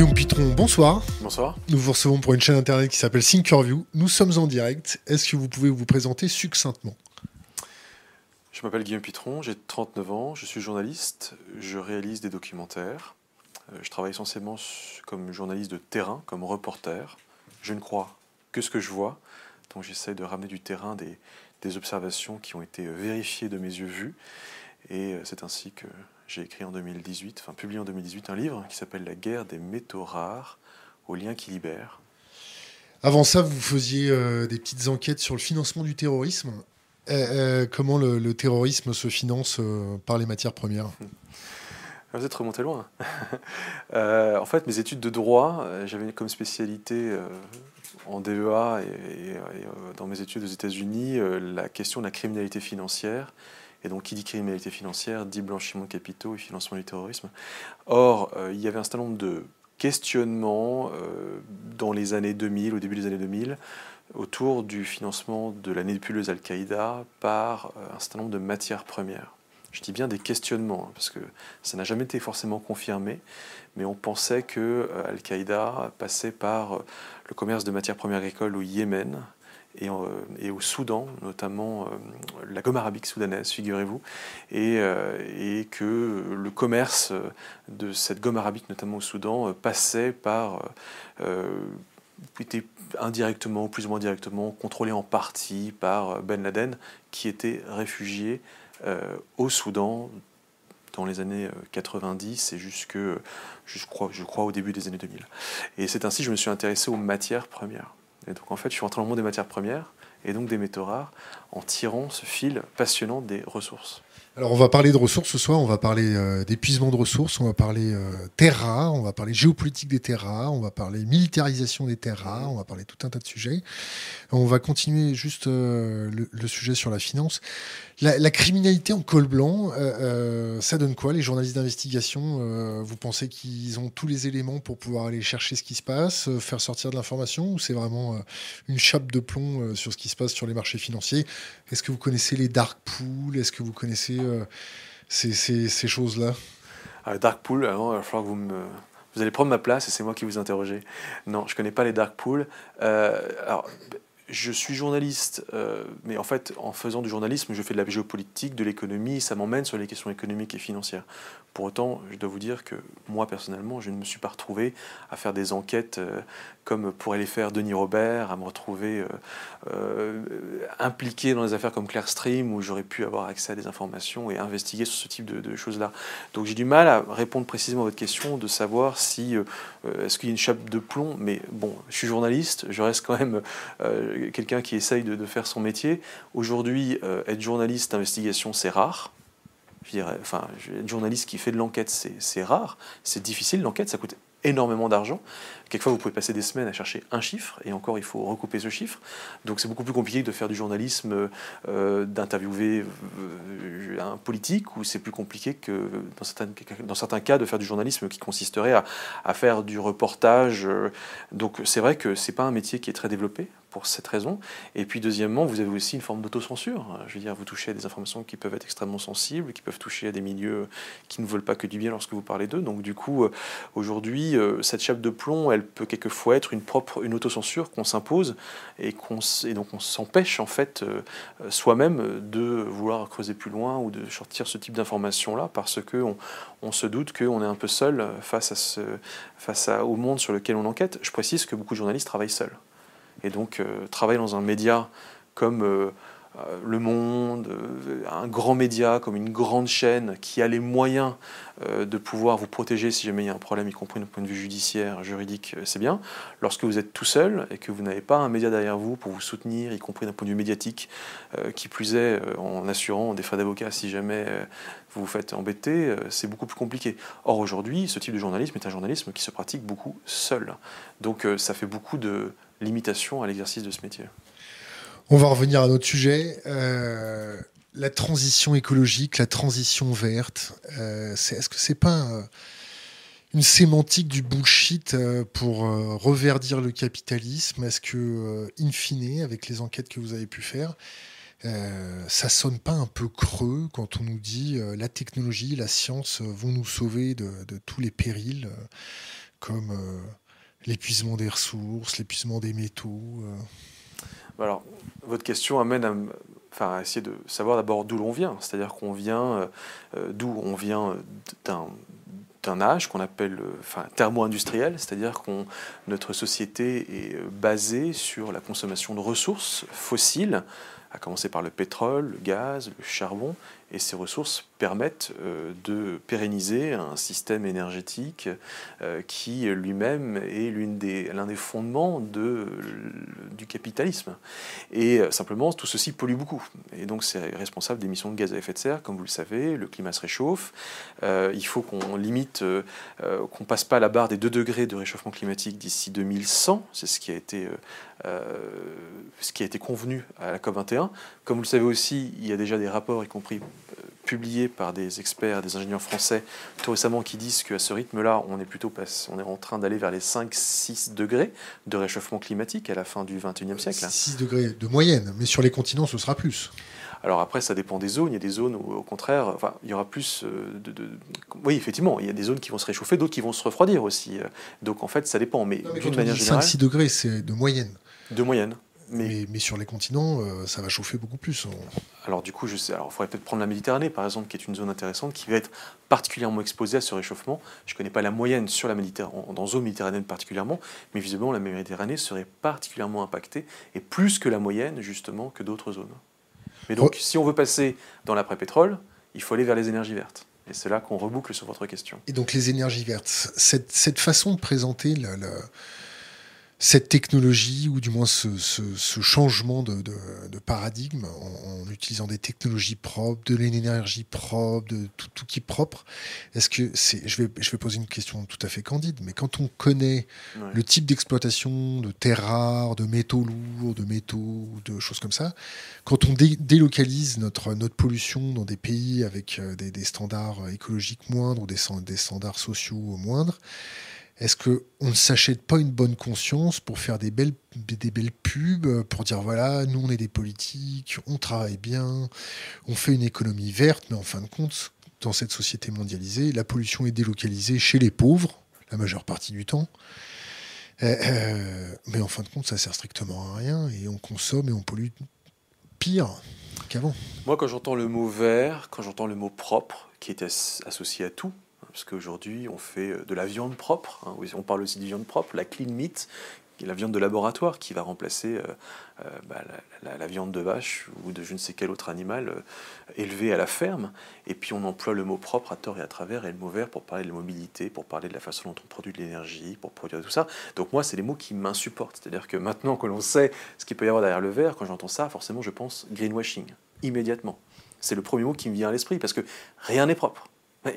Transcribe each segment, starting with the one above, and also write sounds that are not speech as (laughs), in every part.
Guillaume Pitron, bonsoir. Bonsoir. Nous vous recevons pour une chaîne internet qui s'appelle Thinkerview. Nous sommes en direct. Est-ce que vous pouvez vous présenter succinctement? Je m'appelle Guillaume Pitron, j'ai 39 ans, je suis journaliste, je réalise des documentaires. Euh, je travaille essentiellement comme journaliste de terrain, comme reporter. Je ne crois que ce que je vois, donc j'essaie de ramener du terrain des, des observations qui ont été vérifiées de mes yeux vus. Et euh, c'est ainsi que j'ai écrit en 2018, enfin publié en 2018, un livre qui s'appelle La guerre des métaux rares aux liens qui libèrent. Avant ça, vous faisiez euh, des petites enquêtes sur le financement du terrorisme. Euh, comment le, terrorisme se finance par les matières premières? Vous êtes remonté loin. (laughs) en fait, mes études de droit, j'avais comme spécialité en DEA et, dans mes études aux États-Unis la question de la criminalité financière et donc, qui dit criminalité financière dit blanchiment de capitaux et financement du terrorisme. Or, euh, il y avait un certain nombre de questionnements euh, dans les années 2000, au début des années 2000, autour du financement de la nébuleuse Al-Qaïda par euh, un certain nombre de matières premières. Je dis bien des questionnements, hein, parce que ça n'a jamais été forcément confirmé, mais on pensait que Al-Qaïda passait par le commerce de matières premières agricoles au Yémen, euh, et, au Soudan, notamment euh, la gomme arabique soudanaise, figurez-vous, et, euh, que le commerce de cette gomme arabique, notamment au Soudan, passait par, était indirectement plus ou moins directement contrôlé en partie par Ben Laden, qui était réfugié au Soudan dans les années 90 et jusque, je crois, au début des années 2000. Et c'est ainsi que je me suis intéressé aux matières premières. Et donc en fait, je suis rentré dans le monde des matières premières et donc des métaux rares en tirant ce fil passionnant des ressources. Alors on va parler de ressources ce soir, on va parler euh, d'épuisement de ressources, on va parler euh, terres rares, on va parler géopolitique des terres rares, on va parler militarisation des terres rares, on va parler tout un tas de sujets. On va continuer juste euh, le, sujet sur la finance. La, criminalité en col blanc, ça donne quoi Les journalistes d'investigation, vous pensez qu'ils ont tous les éléments pour pouvoir aller chercher ce qui se passe, faire sortir de l'information, ou c'est vraiment une chape de plomb sur ce qui se passe sur les marchés financiers? Est-ce que vous connaissez les dark pools? Est-ce que vous connaissez euh, ces, choses-là? Ah, Dark Pool, alors, il va falloir que vous me... Vous allez prendre ma place et c'est moi qui vous interroger. Non, je ne connais pas les dark pools. Euh, alors, je suis journaliste, euh, mais en fait, en faisant du journalisme, je fais de la géopolitique, de l'économie, ça m'emmène sur les questions économiques et financières. Pour autant, je dois vous dire que moi, personnellement, je ne me suis pas retrouvé à faire des enquêtes euh, comme pourrait les faire Denis Robert, à me retrouver euh, impliqué dans des affaires comme Clearstream, où j'aurais pu avoir accès à des informations et investiguer sur ce type de, choses-là. Donc j'ai du mal à répondre précisément à votre question, de savoir si, est-ce qu'il y a une chape de plomb, mais bon, je suis journaliste, je reste quand même quelqu'un qui essaye de, faire son métier. Aujourd'hui, euh, être journaliste d'investigation, c'est rare. Je dirais, enfin, être journaliste qui fait de l'enquête, c'est rare. C'est difficile, l'enquête, ça coûte énormément d'argent. Quelquefois, vous pouvez passer des semaines à chercher un chiffre, et encore, il faut recouper ce chiffre. Donc, c'est beaucoup plus compliqué de faire du journalisme, euh, d'interviewer euh, un politique, ou c'est plus compliqué que, dans certains, cas, de faire du journalisme qui consisterait à, à faire du reportage. Donc, c'est vrai que c'est pas un métier qui est très développé pour cette raison. Et puis, deuxièmement, vous avez aussi une forme d'autocensure. Je veux dire, vous touchez à des informations qui peuvent être extrêmement sensibles, qui peuvent toucher à des milieux qui ne veulent pas que du bien lorsque vous parlez d'eux. Donc, du coup, euh, aujourd'hui, cette chape de plomb, elle peut quelquefois être une propre une autocensure qu'on s'impose et, et donc on s'empêche en fait euh, soi-même de vouloir creuser plus loin ou de sortir ce type d'informations-là parce qu'on on se doute qu'on est un peu seul face, à ce, face à, au monde sur lequel on enquête. Je précise que beaucoup de journalistes travaillent seuls. Et donc euh, travailler dans un média comme... Euh, euh, le Monde, un grand média comme une grande chaîne qui a les moyens de pouvoir vous protéger si jamais il y a un problème, y compris d'un point de vue judiciaire, juridique, c'est bien. Lorsque vous êtes tout seul et que vous n'avez pas un média derrière vous pour vous soutenir, y compris d'un point de vue médiatique, qui plus est en assurant des frais d'avocat si jamais vous vous faites embêter, c'est beaucoup plus compliqué. Or aujourd'hui, ce type de journalisme est un journalisme qui se pratique beaucoup seul. Donc ça fait beaucoup de limitations à l'exercice de ce métier. On va revenir à notre sujet. Euh, la transition écologique, la transition verte. Euh, est-ce que c'est pas une sémantique du bullshit euh, pour reverdir le capitalisme? Est-ce que, in fine, avec les enquêtes que vous avez pu faire, ça sonne pas un peu creux quand on nous dit la technologie, la science vont nous sauver de tous les périls comme l'épuisement des ressources, l'épuisement des métaux Alors, votre question amène à, essayer de savoir d'abord d'où l'on vient. C'est-à-dire qu'on vient, d'où on vient d'un âge qu'on appelle thermo-industriel, c'est-à-dire que notre société est basée sur la consommation de ressources fossiles, à commencer par le pétrole, le gaz, le charbon, et ces ressources permettent euh, de pérenniser un système énergétique euh, qui lui-même est l'un des, des, fondements de, du capitalisme. Et euh, simplement, tout ceci pollue beaucoup. Et donc, c'est responsable d'émissions de gaz à effet de serre, comme vous le savez, le climat se réchauffe. il faut qu'on limite, qu'on passe pas la barre des 2 degrés de réchauffement climatique d'ici 2100. C'est ce qui a été ce qui a été convenu à la COP21. Comme vous le savez aussi, il y a déjà des rapports, y compris publiés par des experts, des ingénieurs français tout récemment qui disent qu'à ce rythme-là, on est plutôt on est en train d'aller vers les 5-6 degrés de réchauffement climatique à la fin du 21e siècle. 6 degrés de moyenne, mais sur les continents, ce sera plus. Alors après, ça dépend des zones. Il y a des zones où, au contraire, enfin, il y aura plus euh, de, Oui, effectivement, il y a des zones qui vont se réchauffer, d'autres qui vont se refroidir aussi. Donc en fait, ça dépend. Mais, d'une manière générale. 5-6 degrés, c'est de moyenne. De moyenne. Mais, mais, sur les continents, euh, ça va chauffer beaucoup plus. Alors du coup, je sais. Alors, il faudrait peut-être prendre la Méditerranée, par exemple, qui est une zone intéressante, qui va être particulièrement exposée à ce réchauffement. Je ne connais pas la moyenne sur la Méditerranée, dans zone méditerranéenne particulièrement, mais visiblement, la Méditerranée serait particulièrement impactée, et plus que la moyenne, justement, que d'autres zones. Mais donc, si on veut passer dans l'après-pétrole, il faut aller vers les énergies vertes. Et c'est là qu'on reboucle sur votre question. Et donc les énergies vertes, cette, cette façon de présenter le, le cette technologie, ou du moins ce, changement de, paradigme en, utilisant des technologies propres, de l'énergie propre, de tout, qui est propre, est-ce que c'est, je vais, je vais poser une question tout à fait candide, mais quand on connaît le type d'exploitation de terres rares, de métaux lourds, de métaux, de choses comme ça, quand on délocalise notre, notre pollution dans des pays avec euh, des, standards écologiques moindres ou des, des standards sociaux moindres, est-ce qu'on ne s'achète pas une bonne conscience pour faire des belles, des belles pubs, pour dire voilà, nous on est des politiques, on travaille bien, on fait une économie verte, mais en fin de compte, dans cette société mondialisée, la pollution est délocalisée chez les pauvres, la majeure partie du temps. Euh, euh, mais en fin de compte, ça sert strictement à rien et on consomme et on pollue pire qu'avant. Moi, quand j'entends le mot vert, quand j'entends le mot propre, qui est associé à tout, parce qu'aujourd'hui, on fait euh, de la viande propre. Hein, on parle aussi de viande propre, la clean meat, qui est la viande de laboratoire, qui va remplacer euh, euh, bah, la, viande de vache ou de je ne sais quel autre animal élevé à la ferme. Et puis on emploie le mot propre à tort et à travers et le mot vert pour parler de mobilité, pour parler de la façon dont on produit de l'énergie, pour produire tout ça. Donc moi, c'est des mots qui m'insupportent. C'est-à-dire que maintenant que l'on sait ce qu'il peut y avoir derrière le vert, quand j'entends ça, forcément, je pense greenwashing, immédiatement. C'est le premier mot qui me vient à l'esprit, parce que rien n'est propre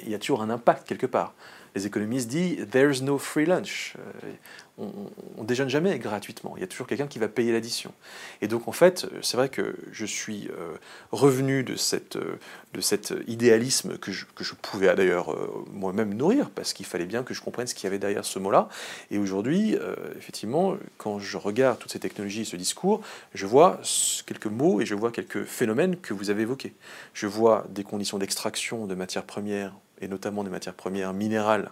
il y a toujours un impact quelque part. Les économistes disent There's no free lunch. Euh, on, ne déjeune jamais gratuitement. Il y a toujours quelqu'un qui va payer l'addition. Et donc, en fait, c'est vrai que je suis euh, revenu de, cette, euh, cet idéalisme que je pouvais d'ailleurs moi-même nourrir, parce qu'il fallait bien que je comprenne ce qu'il y avait derrière ce mot-là. Et aujourd'hui, effectivement, quand je regarde toutes ces technologies et ce discours, je vois quelques mots et je vois quelques phénomènes que vous avez évoqués. Je vois des conditions d'extraction de matières premières et notamment des matières premières minérales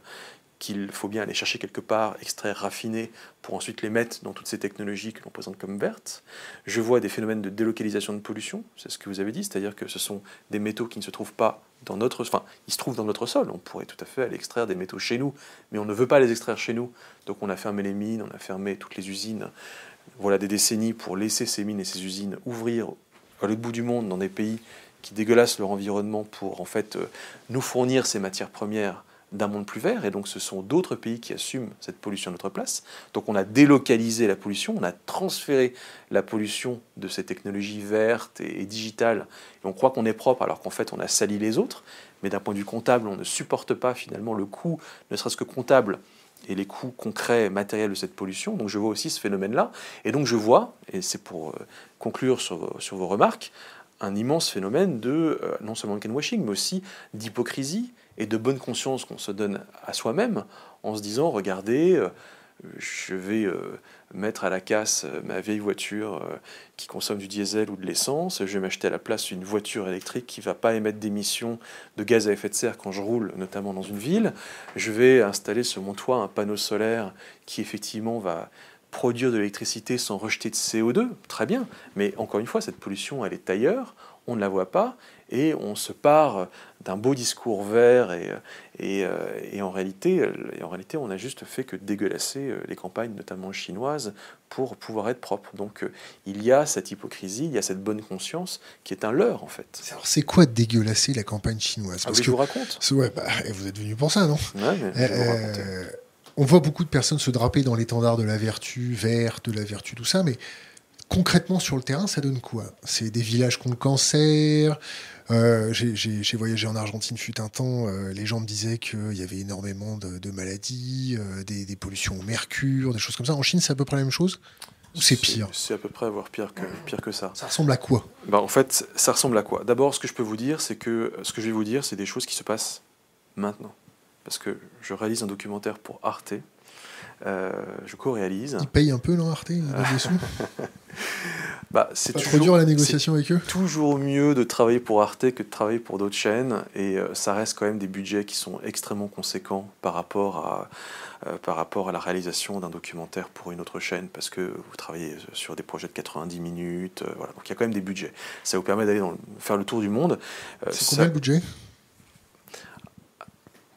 qu'il faut bien aller chercher quelque part, extraire, raffiner, pour ensuite les mettre dans toutes ces technologies que l'on présente comme vertes. Je vois des phénomènes de délocalisation de pollution, c'est ce que vous avez dit, c'est-à-dire que ce sont des métaux qui ne se trouvent pas dans notre... Enfin, ils se trouvent dans notre sol, on pourrait tout à fait aller extraire des métaux chez nous, mais on ne veut pas les extraire chez nous, donc on a fermé les mines, on a fermé toutes les usines, voilà des décennies pour laisser ces mines et ces usines ouvrir à l'autre bout du monde, dans des pays qui dégueulassent leur environnement pour en fait euh, nous fournir ces matières premières d'un monde plus vert, et donc ce sont d'autres pays qui assument cette pollution à notre place. Donc on a délocalisé la pollution, on a transféré la pollution de ces technologies vertes et, digitales, et on croit qu'on est propre alors qu'en fait on a sali les autres, mais d'un point de vue comptable, on ne supporte pas finalement le coût, ne serait-ce que comptable, et les coûts concrets matériels de cette pollution. Donc je vois aussi ce phénomène-là, et donc je vois, et c'est pour euh, conclure sur vos remarques, un immense phénomène de, euh, non seulement de greenwashing, mais aussi d'hypocrisie et de bonne conscience qu'on se donne à soi-même en se disant, regardez, euh, je vais mettre à la casse ma vieille voiture qui consomme du diesel ou de l'essence, je vais m'acheter à la place une voiture électrique qui ne va pas émettre d'émissions de gaz à effet de serre quand je roule, notamment dans une ville, je vais installer sur mon toit un panneau solaire qui effectivement va produire de l'électricité sans rejeter de CO2, très bien, mais encore une fois, cette pollution, elle est ailleurs, on ne la voit pas, et on se part d'un beau discours vert, et, et, euh, en réalité, en réalité, on n'a juste fait que dégueulasser euh, les campagnes, notamment chinoises, pour pouvoir être propre. Donc euh, il y a cette hypocrisie, il y a cette bonne conscience qui est un leurre, en fait. Alors c'est quoi dégueulasser la campagne chinoise? Ah Parce que je vous raconte. Ouais, bah, vous êtes venu pour ça, non? On voit beaucoup de personnes se draper dans l'étendard de la vertu verte, de la vertu, tout ça, mais concrètement sur le terrain, ça donne quoi? C'est des villages contre le cancer. Euh, j'ai voyagé en Argentine fut un temps, euh, les gens me disaient qu'il y avait énormément de, maladies, euh, des, pollutions au mercure, des choses comme ça. En Chine, c'est à peu près la même chose? Ou c'est pire? C'est à peu près, voire pire que, pire que ça. Ça ressemble à quoi? Bah, En fait, ça ressemble à quoi? D'abord, ce que je peux vous dire, c'est que ce que je vais vous dire, c'est des choses qui se passent maintenant parce que je réalise un documentaire pour Arte. Euh, je co-réalise. Ils payent un peu, non, Arte (laughs) bah, C'est dur la négociation avec eux toujours mieux de travailler pour Arte que de travailler pour d'autres chaînes. Et euh, ça reste quand même des budgets qui sont extrêmement conséquents par rapport à, euh, par rapport à la réalisation d'un documentaire pour une autre chaîne, parce que vous travaillez sur des projets de 90 minutes. voilà. Donc il y a quand même des budgets. Ça vous permet d'aller faire le tour du monde. C'est combien le budget?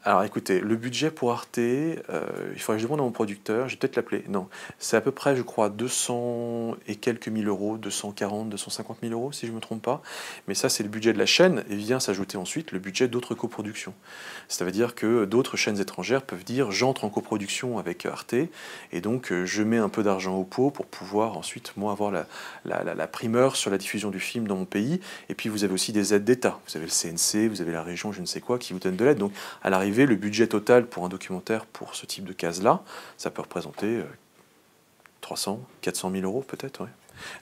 Alors écoutez, le budget pour Arte, euh, il faudrait que je demande à mon producteur, je vais peut-être l'appeler. Non, c'est à peu près, je crois, 200 et quelques mille euros, 240, 250 000 euros, si je ne me trompe pas. Mais ça, c'est le budget de la chaîne et vient s'ajouter ensuite le budget d'autres coproductions. Ça veut dire que d'autres chaînes étrangères peuvent dire j'entre en coproduction avec Arte et donc euh, je mets un peu d'argent au pot pour pouvoir ensuite, moi, avoir la, la primeur sur la diffusion du film dans mon pays. Et puis vous avez aussi des aides d'État. Vous avez le CNC, vous avez la région, je ne sais quoi, qui vous donne de l'aide. Donc à l'arrivée, le budget total pour un documentaire pour ce type de case-là, ça peut représenter 300, 400 000 euros peut-être.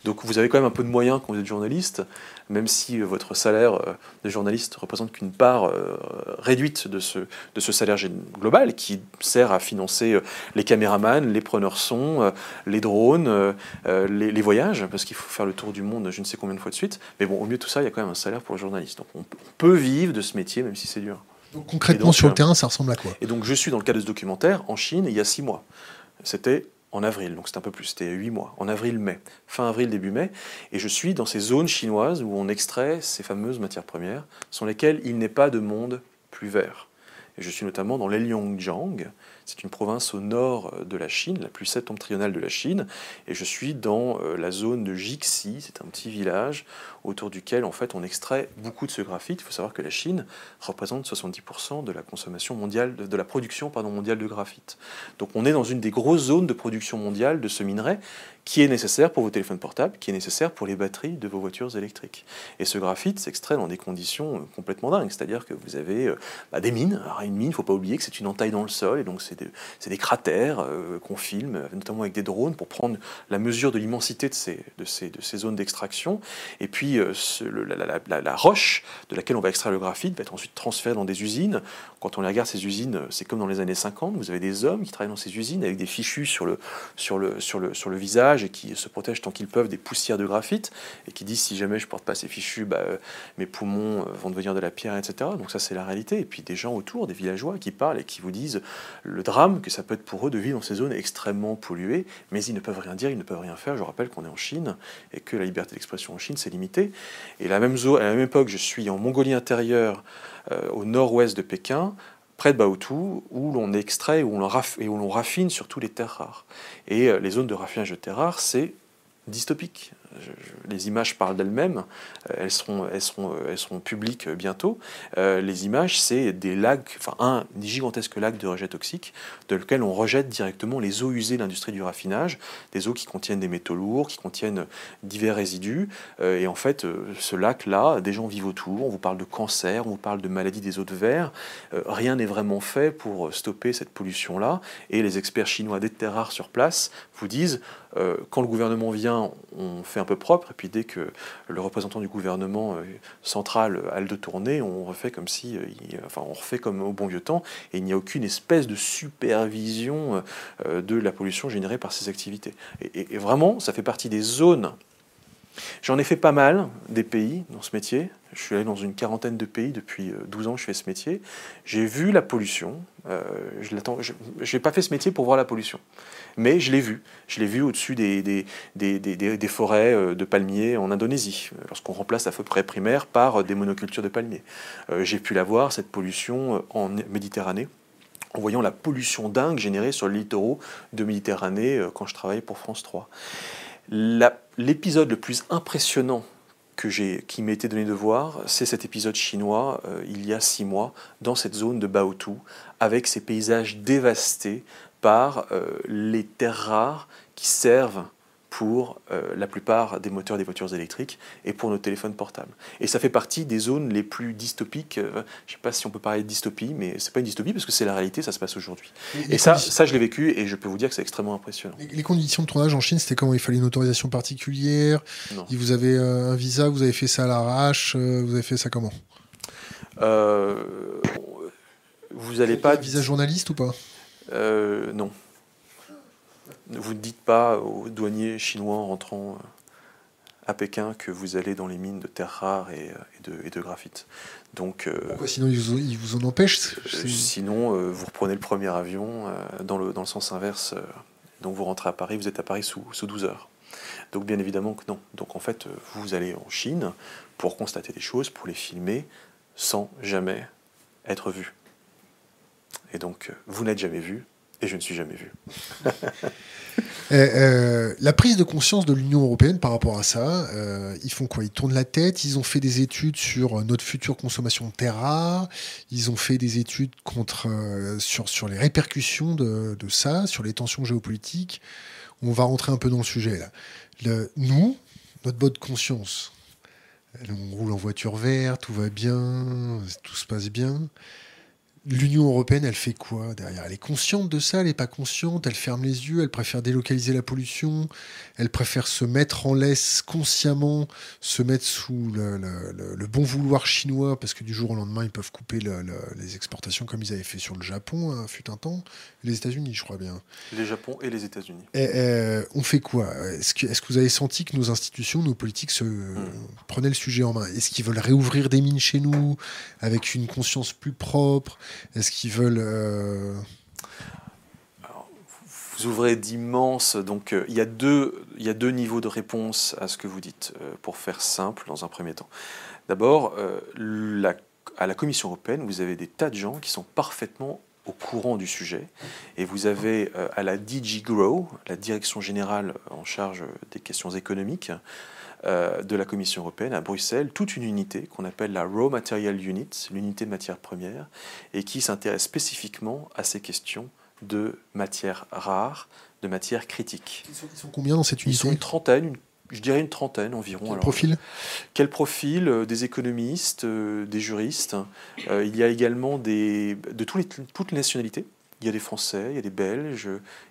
Donc vous avez quand même un peu de moyens quand vous êtes journaliste, même si euh, votre salaire euh, de journaliste représente qu'une part euh, réduite de ce, de ce salaire global qui sert à financer les caméramans, les preneurs son, les drones, les, voyages, parce qu'il faut faire le tour du monde je ne sais combien de fois de suite. Mais bon, au mieux de tout ça, il y a quand même un salaire pour le journaliste. Donc on peut vivre de ce métier, même si c'est dur concrètement, sur le euh, terrain, ça ressemble à quoi? Et donc, je suis dans le cas de ce documentaire en Chine il y a six mois. C'était en avril, donc c'est un peu plus, c'était huit mois, en avril-mai, fin avril, début mai, et je suis dans ces zones chinoises où on extrait ces fameuses matières premières, sans lesquelles il n'est pas de monde plus vert. Et je suis notamment dans l'Eliangjiang, c'est une province au nord de la Chine, la plus septentrionale de la Chine, et je suis dans euh, la zone de Jixi, c'est un petit village autour duquel en fait on extrait beaucoup de ce graphite. Il faut savoir que la Chine représente 70% de la consommation mondiale, de la production pardon, mondiale de graphite. Donc on est dans une des grosses zones de production mondiale de ce minerai qui est nécessaire pour vos téléphones portables, qui est nécessaire pour les batteries de vos voitures électriques. Et ce graphite s'extrait dans des conditions euh, complètement dingues, c'est-à-dire que vous avez euh, bah, des mines. Alors une mine, il ne faut pas oublier que c'est une entaille dans le sol, et donc c'est des, cratères euh, qu'on filme, notamment avec des drones, pour prendre la mesure de l'immensité de ces, de, ces, de ces zones d'extraction. Et puis la, roche de laquelle on va extraire le graphite va être ensuite transférée dans des usines. Quand on regarde ces usines, c'est comme dans les années 50, vous avez des hommes qui travaillent dans ces usines avec des fichus sur le, sur le, sur le, sur le visage et qui se protègent tant qu'ils peuvent des poussières de graphite et qui disent si jamais je porte pas ces fichus, bah, euh, mes poumons euh, vont devenir de la pierre, etc. Donc ça c'est la réalité. Et puis des gens autour, des villageois qui parlent et qui vous disent le drame que ça peut être pour eux de vivre dans ces zones extrêmement polluées, mais ils ne peuvent rien dire, ils ne peuvent rien faire. Je rappelle qu'on est en Chine et que la liberté d'expression en Chine c'est limité. Et la même zone, à la même époque, je suis en Mongolie intérieure, au nord-ouest de Pékin, près de Baotou, où l'on extrait où et où l'on raffine surtout les terres rares. Et euh, les zones de raffinage de terres rares, c'est dystopique les images parlent d'elles-mêmes, euh, elles seront, elles, seront, euh, elles seront publiques euh, bientôt. les images, c'est des lacs, enfin un gigantesque lac de rejet toxique, de lequel on rejette directement les eaux usées de l'industrie du raffinage, des eaux qui contiennent des métaux lourds, qui contiennent divers résidus. et en fait, ce lac-là, des gens vivent autour, on vous parle de cancer, on vous parle de maladies des eaux de verre. rien n'est vraiment fait pour stopper cette pollution-là. Et les experts chinois des terres rares sur place vous disent, quand le gouvernement vient, on fait peu propre, et puis dès que le représentant du gouvernement central a le de tourner, on refait comme si, enfin, on refait comme au bon vieux temps, et il n'y a aucune espèce de supervision de la pollution générée par ces activités. et vraiment, ça fait partie des zones J'en ai fait pas mal des pays dans ce métier. Je suis allé dans une quarantaine de pays depuis 12 euh, ans je fais ce métier. J'ai vu la pollution. Euh, je n'ai pas fait ce métier pour voir la pollution. Mais je l'ai vu. Je l'ai vu au-dessus des, forêts euh, de palmiers en Indonésie, lorsqu'on remplace la forêt primaire par des monocultures de palmiers. J'ai pu la voir, cette pollution, en Méditerranée en voyant la pollution dingue générée sur les littoraux de Méditerranée quand je travaillais pour France 3 l'épisode le plus impressionnant qui m'a été donné de voir, c'est cet épisode chinois euh, il y a six mois dans cette zone de Baotou, avec ces paysages dévastés par euh, les terres rares qui servent pour euh, la plupart des moteurs des voitures électriques et pour nos téléphones portables. Et ça fait partie des zones les plus dystopiques. Euh, je ne sais pas si on peut parler de dystopie, mais c'est pas une dystopie parce que c'est la réalité, ça se passe aujourd'hui. Et, ça, ça, je l'ai vécu et je peux vous dire que c'est extrêmement impressionnant. Les conditions de tournage en Chine, c'était comment? Il fallait une autorisation particulière? Non. Vous avez euh, un visa, vous avez fait ça à l'arrache, vous avez fait ça comment? Vous n'allez pas. Un visa journaliste ou pas? Non. Vous ne dites pas aux douaniers chinois en rentrant euh, à Pékin que vous allez dans les mines de terres rares et, euh, de, graphite. Donc, euh, Pourquoi sinon ils vous, en empêchent Sinon, vous reprenez le premier avion dans, le, dans le sens inverse. donc vous rentrez à Paris, vous êtes à Paris sous, sous 12 heures. Donc bien évidemment que non. Donc en fait, vous allez en Chine pour constater des choses, pour les filmer, sans jamais être vu. Et donc, vous n'êtes jamais vu, et je ne suis jamais vu. (laughs) Euh, euh, la prise de conscience de l'Union européenne par rapport à ça, euh, ils font quoi? Ils tournent la tête, ils ont fait des études sur notre future consommation de terres rares, ils ont fait des études contre, sur, sur les répercussions de, de, ça, sur les tensions géopolitiques. On va rentrer un peu dans le sujet là. Nous, notre bonne conscience, on roule en voiture verte, tout va bien, tout se passe bien. L'Union européenne, elle fait quoi derrière? Elle est consciente de ça, elle n'est pas consciente, elle ferme les yeux, elle préfère délocaliser la pollution, elle préfère se mettre en laisse consciemment, se mettre sous le, bon vouloir chinois, parce que du jour au lendemain, ils peuvent couper les exportations comme ils avaient fait sur le Japon, hein, fut un temps, les États-Unis, je crois bien. Les Japon et les États-Unis. Euh, on fait quoi? Est-ce que, est que, vous avez senti que nos institutions, nos politiques se hmm. prenaient le sujet en main? Est-ce qu'ils veulent réouvrir des mines chez nous, avec une conscience plus propre? Est-ce qu'ils veulent... Euh, vous ouvrez d'immenses... Donc euh, il, y a deux, y a deux niveaux de réponse à ce que vous dites, euh, pour faire simple dans un premier temps. D'abord, à la Commission européenne, vous avez des tas de gens qui sont parfaitement au courant du sujet. Et vous avez à la DG Grow, la direction générale en charge des questions économiques, de la Commission européenne à Bruxelles toute une unité qu'on appelle la Raw Material Unit, l'unité de matières premières, et qui s'intéresse spécifiquement à ces questions de matières rares, de matières critiques. Ils sont, combien dans cette unité Ils sont une trentaine, je dirais une trentaine environ. Quel profil Quel profil euh, Des économistes, euh, des juristes. il y a également des, de les, toutes les nationalités. Il y a des Français, il y a des Belges,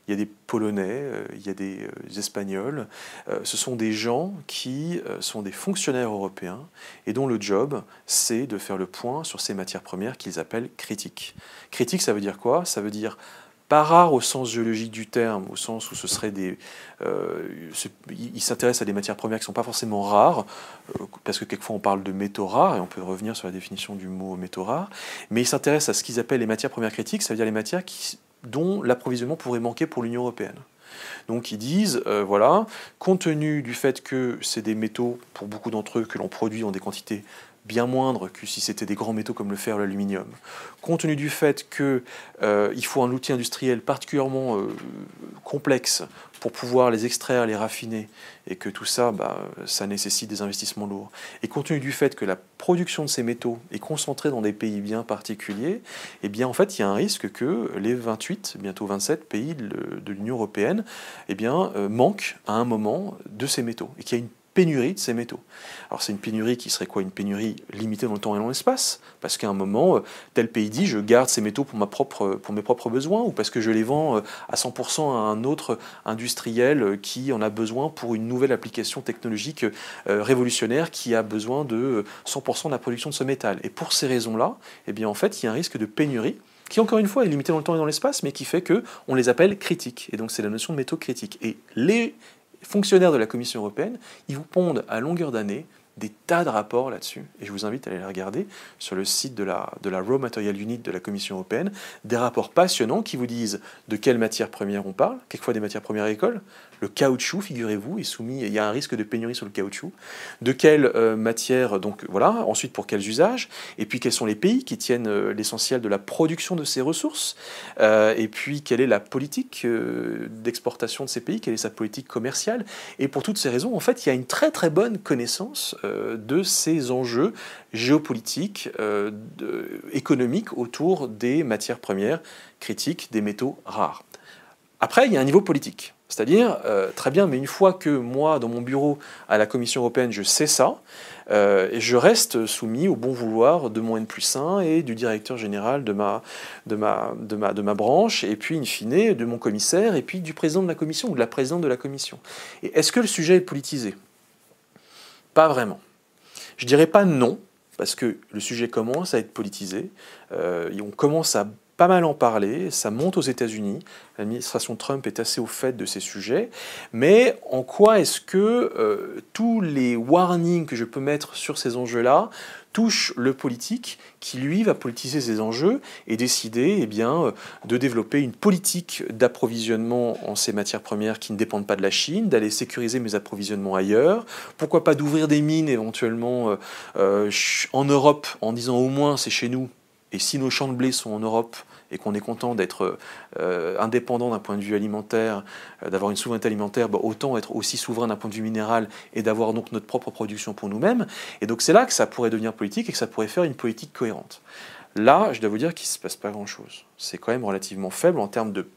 il y a des Polonais, euh, il y a des, euh, Espagnols. Euh, ce sont des gens qui sont des fonctionnaires européens et dont le job, c'est de faire le point sur ces matières premières qu'ils appellent critiques. Critique, ça veut dire quoi? Ça veut dire pas rare au sens géologique du terme, au sens où ce serait des. Euh, il s'intéresse à des matières premières qui ne sont pas forcément rares, euh, parce que quelquefois on parle de métaux rares, et on peut revenir sur la définition du mot métaux rares, mais il s'intéresse à ce qu'ils appellent les matières premières critiques, ça veut dire les matières dont l'approvisionnement pourrait manquer pour l'Union européenne. Donc ils disent, euh, voilà, compte tenu du fait que c'est des métaux, pour beaucoup d'entre eux, que l'on produit en des quantités bien moindre que si c'était des grands métaux comme le fer ou l'aluminium. Compte tenu du fait qu'il euh, faut un outil industriel particulièrement euh, complexe pour pouvoir les extraire, les raffiner, et que tout ça, bah, ça nécessite des investissements lourds. Et compte tenu du fait que la production de ces métaux est concentrée dans des pays bien particuliers, eh en fait il y a un risque que les 28, bientôt 27 pays de l'Union européenne, eh euh, manquent à un moment de ces métaux, et qu'il y a pénurie de ces métaux. Alors c'est une pénurie qui serait quoi? Une pénurie limitée dans le temps et dans l'espace, parce qu'à un moment, euh, tel pays dit je garde ces métaux pour, ma propre, pour mes propres besoins, ou parce que je les vends euh, à 100% à un autre industriel euh, qui en a besoin pour une nouvelle application technologique révolutionnaire qui a besoin de 100% de la production de ce métal. Et pour ces raisons-là, eh bien en fait, il y a un risque de pénurie qui encore une fois est limité dans le temps et dans l'espace, mais qui fait que on les appelle critiques. Et donc c'est la notion de métaux critiques. Et les fonctionnaires de la Commission européenne, ils vous pondent à longueur d'année des tas de rapports là-dessus, et je vous invite à aller les regarder sur le site de la, de la Raw Material Unit de la Commission européenne, des rapports passionnants qui vous disent de quelles matières premières on parle, quelquefois des matières premières agricoles, le caoutchouc, figurez-vous, est soumis, il y a un risque de pénurie sur le caoutchouc, de quelles euh, matières, donc voilà, ensuite pour quels usages, et puis quels sont les pays qui tiennent euh, l'essentiel de la production de ces ressources, euh, et puis quelle est la politique d'exportation de ces pays, quelle est sa politique commerciale, et pour toutes ces raisons, en fait, il y a une très très bonne connaissance de ces enjeux géopolitiques, euh, économiques autour des matières premières critiques, des métaux rares. Après, il y a un niveau politique. C'est-à-dire, euh, très bien, mais une fois que moi, dans mon bureau à la Commission européenne, je sais ça, je reste soumis au bon vouloir de mon N plus 1 et du directeur général de ma, branche, et puis, in fine, de mon commissaire, et puis du président de la Commission ou de la présidente de la Commission. Est-ce que le sujet est politisé? Pas vraiment. Je dirais pas non, parce que le sujet commence à être politisé. Euh, on commence à pas mal en parler, ça monte aux États-Unis, l'administration Trump est assez au fait de ces sujets, mais en quoi est-ce que euh, tous les warnings que je peux mettre sur ces enjeux-là touchent le politique qui, lui, va politiser ces enjeux et décider eh euh, de développer une politique d'approvisionnement en ces matières premières qui ne dépendent pas de la Chine, d'aller sécuriser mes approvisionnements ailleurs, pourquoi pas d'ouvrir des mines éventuellement euh, en Europe en disant au moins c'est chez nous, et si nos champs de blé sont en Europe, et qu'on est content d'être euh, indépendant d'un point de vue alimentaire, euh, d'avoir une souveraineté alimentaire, bah, autant être aussi souverain d'un point de vue minéral et d'avoir donc notre propre production pour nous-mêmes. Et donc c'est là que ça pourrait devenir politique et que ça pourrait faire une politique cohérente. Là, je dois vous dire qu'il ne se passe pas grand-chose. C'est quand même relativement faible en termes de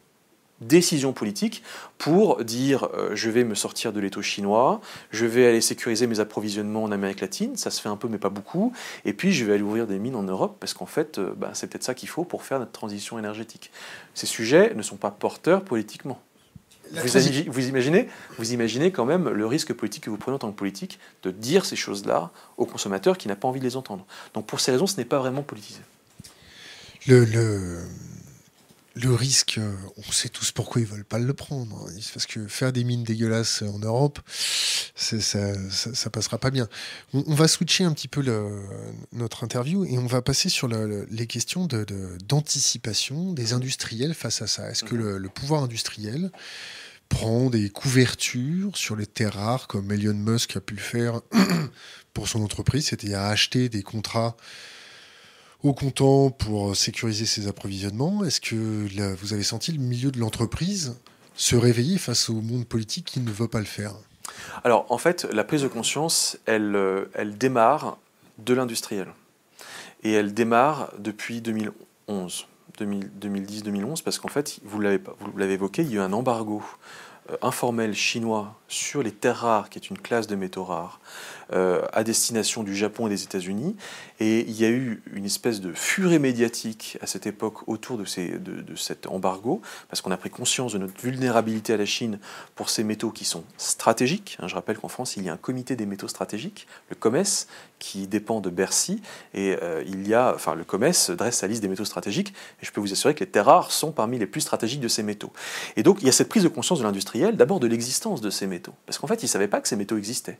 décision politique pour dire euh, je vais me sortir de l'étau chinois, je vais aller sécuriser mes approvisionnements en Amérique latine, ça se fait un peu mais pas beaucoup, et puis je vais aller ouvrir des mines en Europe parce qu'en fait euh, bah, c'est peut-être ça qu'il faut pour faire notre transition énergétique. Ces sujets ne sont pas porteurs politiquement. Vous, imaginez, vous imaginez quand même le risque politique que vous prenez en tant que politique de dire ces choses-là aux consommateurs qui n'a pas envie de les entendre. Donc pour ces raisons, ce n'est pas vraiment politisé. Le, le, le risque, euh, on sait tous pourquoi ils veulent pas le prendre. Parce que faire des mines dégueulasses en Europe, ça, ça, passera pas bien. On, va switcher un petit peu notre interview et on va passer sur les questions d'anticipation des industriels face à ça. Est-ce que mhm. le, pouvoir industriel prend des couvertures sur les terres rares comme Elon Musk a pu le faire (clears throat) pour son entreprise, c'était à acheter des contrats au comptant pour sécuriser ses approvisionnements. Est-ce que vous avez senti le milieu de l'entreprise se réveiller face au monde politique qui ne veut pas le faire? Alors en fait, la prise de conscience, elle, euh, elle démarre de l'industriel. Et elle démarre depuis 2011. 2010-2011, parce qu'en fait, vous l'avez évoqué, il y a eu un embargo euh, informel chinois sur les terres rares, qui est une classe de métaux rares, euh, à destination du Japon et des États-Unis. Et il y a eu une espèce de furée médiatique à cette époque autour de, cet embargo, parce qu'on a pris conscience de notre vulnérabilité à la Chine pour ces métaux qui sont stratégiques. Hein, je rappelle qu'en France, il y a un comité des métaux stratégiques, le COMES, qui dépend de Bercy. Et euh, il y a, enfin, le COMES dresse sa liste des métaux stratégiques. Et je peux vous assurer que les terres rares sont parmi les plus stratégiques de ces métaux. Et donc, il y a cette prise de conscience de l'industriel, d'abord de l'existence de ces métaux. Parce qu'en fait, ils ne savaient pas que ces métaux existaient.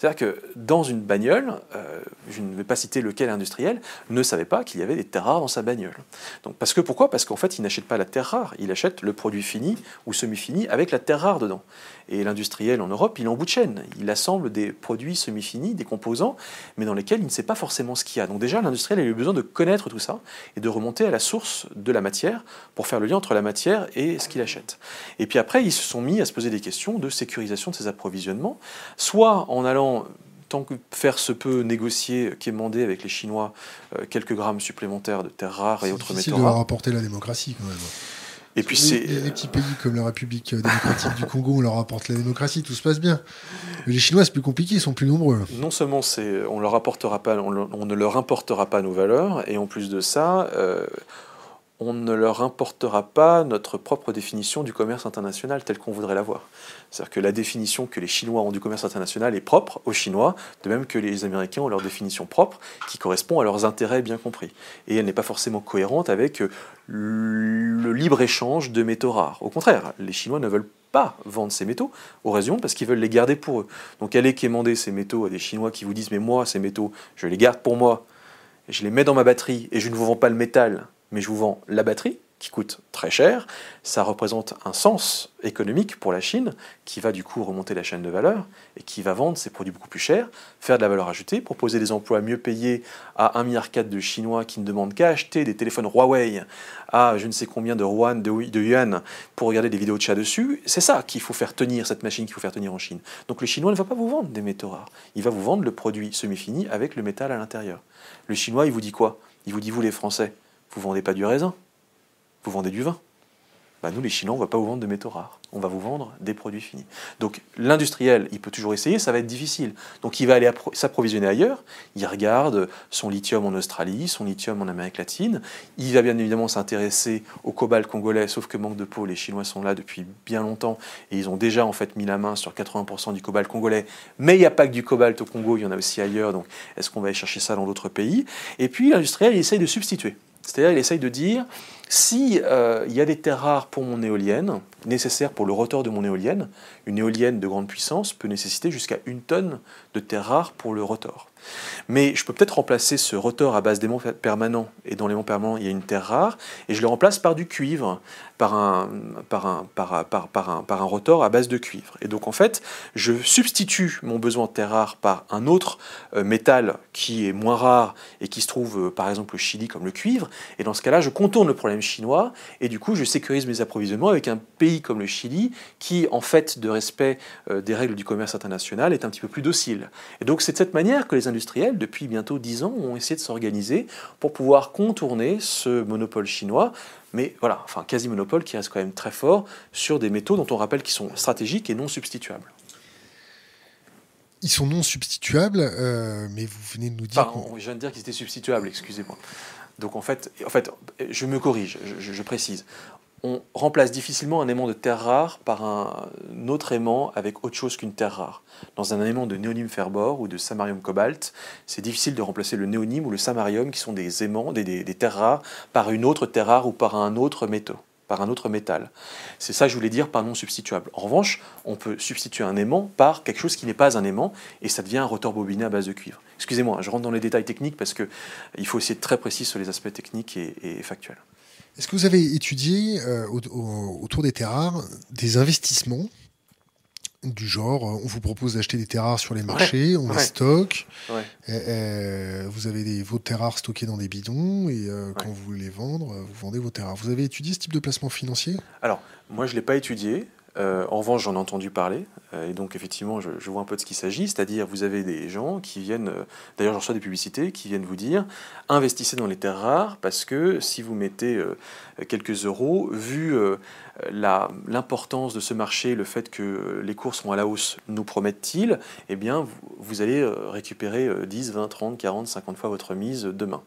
C'est-à-dire que dans une bagnole, euh, je ne vais pas citer lequel industriel, ne savait pas qu'il y avait des terres rares dans sa bagnole. Donc, parce que pourquoi? Parce qu'en fait, il n'achète pas la terre rare, il achète le produit fini ou semi-fini avec la terre rare dedans. Et l'industriel en Europe, il est en bout de chaîne. Il assemble des produits semi-finis, des composants, mais dans lesquels il ne sait pas forcément ce qu'il y a. Donc déjà, l'industriel a eu besoin de connaître tout ça et de remonter à la source de la matière pour faire le lien entre la matière et ce qu'il achète. Et puis après, ils se sont mis à se poser des questions de sécurisation de ses approvisionnements, soit en allant tant que faire se peut, négocier, quémander avec les Chinois euh, quelques grammes supplémentaires de terres rares et autres métaux rares. de rapporter la démocratie quand même. Et puis c'est les, petits pays comme la République démocratique du Congo, on leur apporte la démocratie, tout se passe bien. Mais les Chinois, c'est plus compliqué, ils sont plus nombreux. Non seulement c'est, on leur apportera pas, on, ne leur importera pas nos valeurs, et en plus de ça, euh, on ne leur importera pas notre propre définition du commerce international tel qu'on voudrait l'avoir. C'est-à-dire que la définition que les Chinois ont du commerce international est propre aux Chinois, de même que les Américains ont leur définition propre qui correspond à leurs intérêts bien compris. Et elle n'est pas forcément cohérente avec le libre-échange de métaux rares. Au contraire, les Chinois ne veulent pas vendre ces métaux aux raisons parce qu'ils veulent les garder pour eux. Donc allez quémander ces métaux à des Chinois qui vous disent mais moi ces métaux je les garde pour moi, je les mets dans ma batterie et je ne vous vends pas le métal mais je vous vends la batterie qui coûte très cher, ça représente un sens économique pour la Chine qui va du coup remonter la chaîne de valeur et qui va vendre ses produits beaucoup plus chers, faire de la valeur ajoutée, proposer des emplois mieux payés à 1,4 milliard de Chinois qui ne demandent qu'à acheter des téléphones Huawei à je ne sais combien de yuan, de, yuan pour regarder des vidéos de chat dessus. C'est ça qu'il faut faire tenir, cette machine qu'il faut faire tenir en Chine. Donc le Chinois ne va pas vous vendre des métaux rares, il va vous vendre le produit semi-fini avec le métal à l'intérieur. Le Chinois, il vous dit quoi? Il vous dit, vous les Français, vous vendez pas du raisin, vous vendez du vin. Bah nous, les Chinois, on ne va pas vous vendre de métaux rares. On va vous vendre des produits finis. Donc l'industriel, il peut toujours essayer, ça va être difficile. Donc il va aller s'approvisionner ailleurs. Il regarde son lithium en Australie, son lithium en Amérique latine. Il va bien évidemment s'intéresser au cobalt congolais, sauf que manque de peau, les Chinois sont là depuis bien longtemps et ils ont déjà en fait mis la main sur 80% du cobalt congolais. Mais il n'y a pas que du cobalt au Congo, il y en a aussi ailleurs. Donc est-ce qu'on va aller chercher ça dans d'autres pays? Et puis l'industriel, il essaye de substituer. C'est-à-dire, il essaye de dire, si euh, y a des terres rares pour mon éolienne, nécessaires pour le rotor de mon éolienne, une éolienne de grande puissance peut nécessiter jusqu'à une tonne de terres rares pour le rotor. Mais je peux peut-être remplacer ce rotor à base d'aimants permanents, et dans l'aimant permanent, il y a une terre rare, et je le remplace par du cuivre, par un, par un, par, un, par un rotor à base de cuivre. Et donc en fait, je substitue mon besoin de terre rare par un autre euh, métal qui est moins rare et qui se trouve euh, par exemple au Chili comme le cuivre, et dans ce cas-là, je contourne le problème chinois, et du coup, je sécurise mes approvisionnements avec un pays comme le Chili, qui en fait de respect euh, des règles du commerce international est un petit peu plus docile. Et donc c'est de cette manière que les industriels, depuis bientôt dix ans, ont essayé de s'organiser pour pouvoir contourner ce monopole chinois, mais voilà, enfin quasi-monopole qui reste quand même très fort sur des métaux dont on rappelle qu'ils sont stratégiques et non substituables. Ils sont non substituables, euh, mais vous venez de nous dire. Je viens de dire qu'ils étaient substituables, excusez-moi. Donc en fait, en fait, je me corrige, je précise on remplace difficilement un aimant de terre rare par un autre aimant avec autre chose qu'une terre rare. Dans un aimant de néonyme ferbor ou de samarium cobalt, c'est difficile de remplacer le néonyme ou le samarium, qui sont des aimants, des, terres rares, par une autre terre rare ou par un autre par un autre métal. C'est ça que je voulais dire par non substituable. En revanche, on peut substituer un aimant par quelque chose qui n'est pas un aimant, et ça devient un rotor bobiné à base de cuivre. Excusez-moi, je rentre dans les détails techniques parce qu'il faut aussi être très précis sur les aspects techniques et factuels. Est-ce que vous avez étudié euh, autour des terres rares des investissements du genre, on vous propose d'acheter des terres rares sur les marchés, on les stocke, vous avez des, vos terres rares stockées dans des bidons, et euh, quand vous voulez les vendre, vous vendez vos terres rares. Vous avez étudié ce type de placement financier? Alors, moi je ne l'ai pas étudié, euh, en revanche, j'en ai entendu parler, euh, et donc effectivement, je, vois un peu de ce qu'il s'agit. C'est-à-dire, vous avez des gens qui viennent, euh, d'ailleurs, j'en reçois des publicités, qui viennent vous dire investissez dans les terres rares parce que si vous mettez quelques euros, vu l'importance de ce marché, le fait que les cours sont à la hausse, nous promettent-ils, eh bien, vous, vous allez récupérer 10, 20, 30, 40, 50 fois votre mise demain.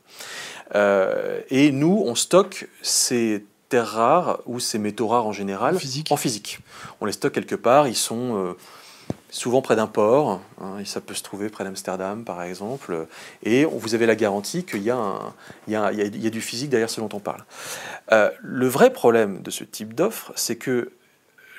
et nous, on stocke ces rares ou ces métaux rares en général en physique. On les stocke quelque part, ils sont euh, souvent près d'un port, hein, et ça peut se trouver près d'Amsterdam par exemple, et vous avez la garantie qu'il y, y, a du physique derrière ce dont on parle. Euh, le vrai problème de ce type d'offre, c'est que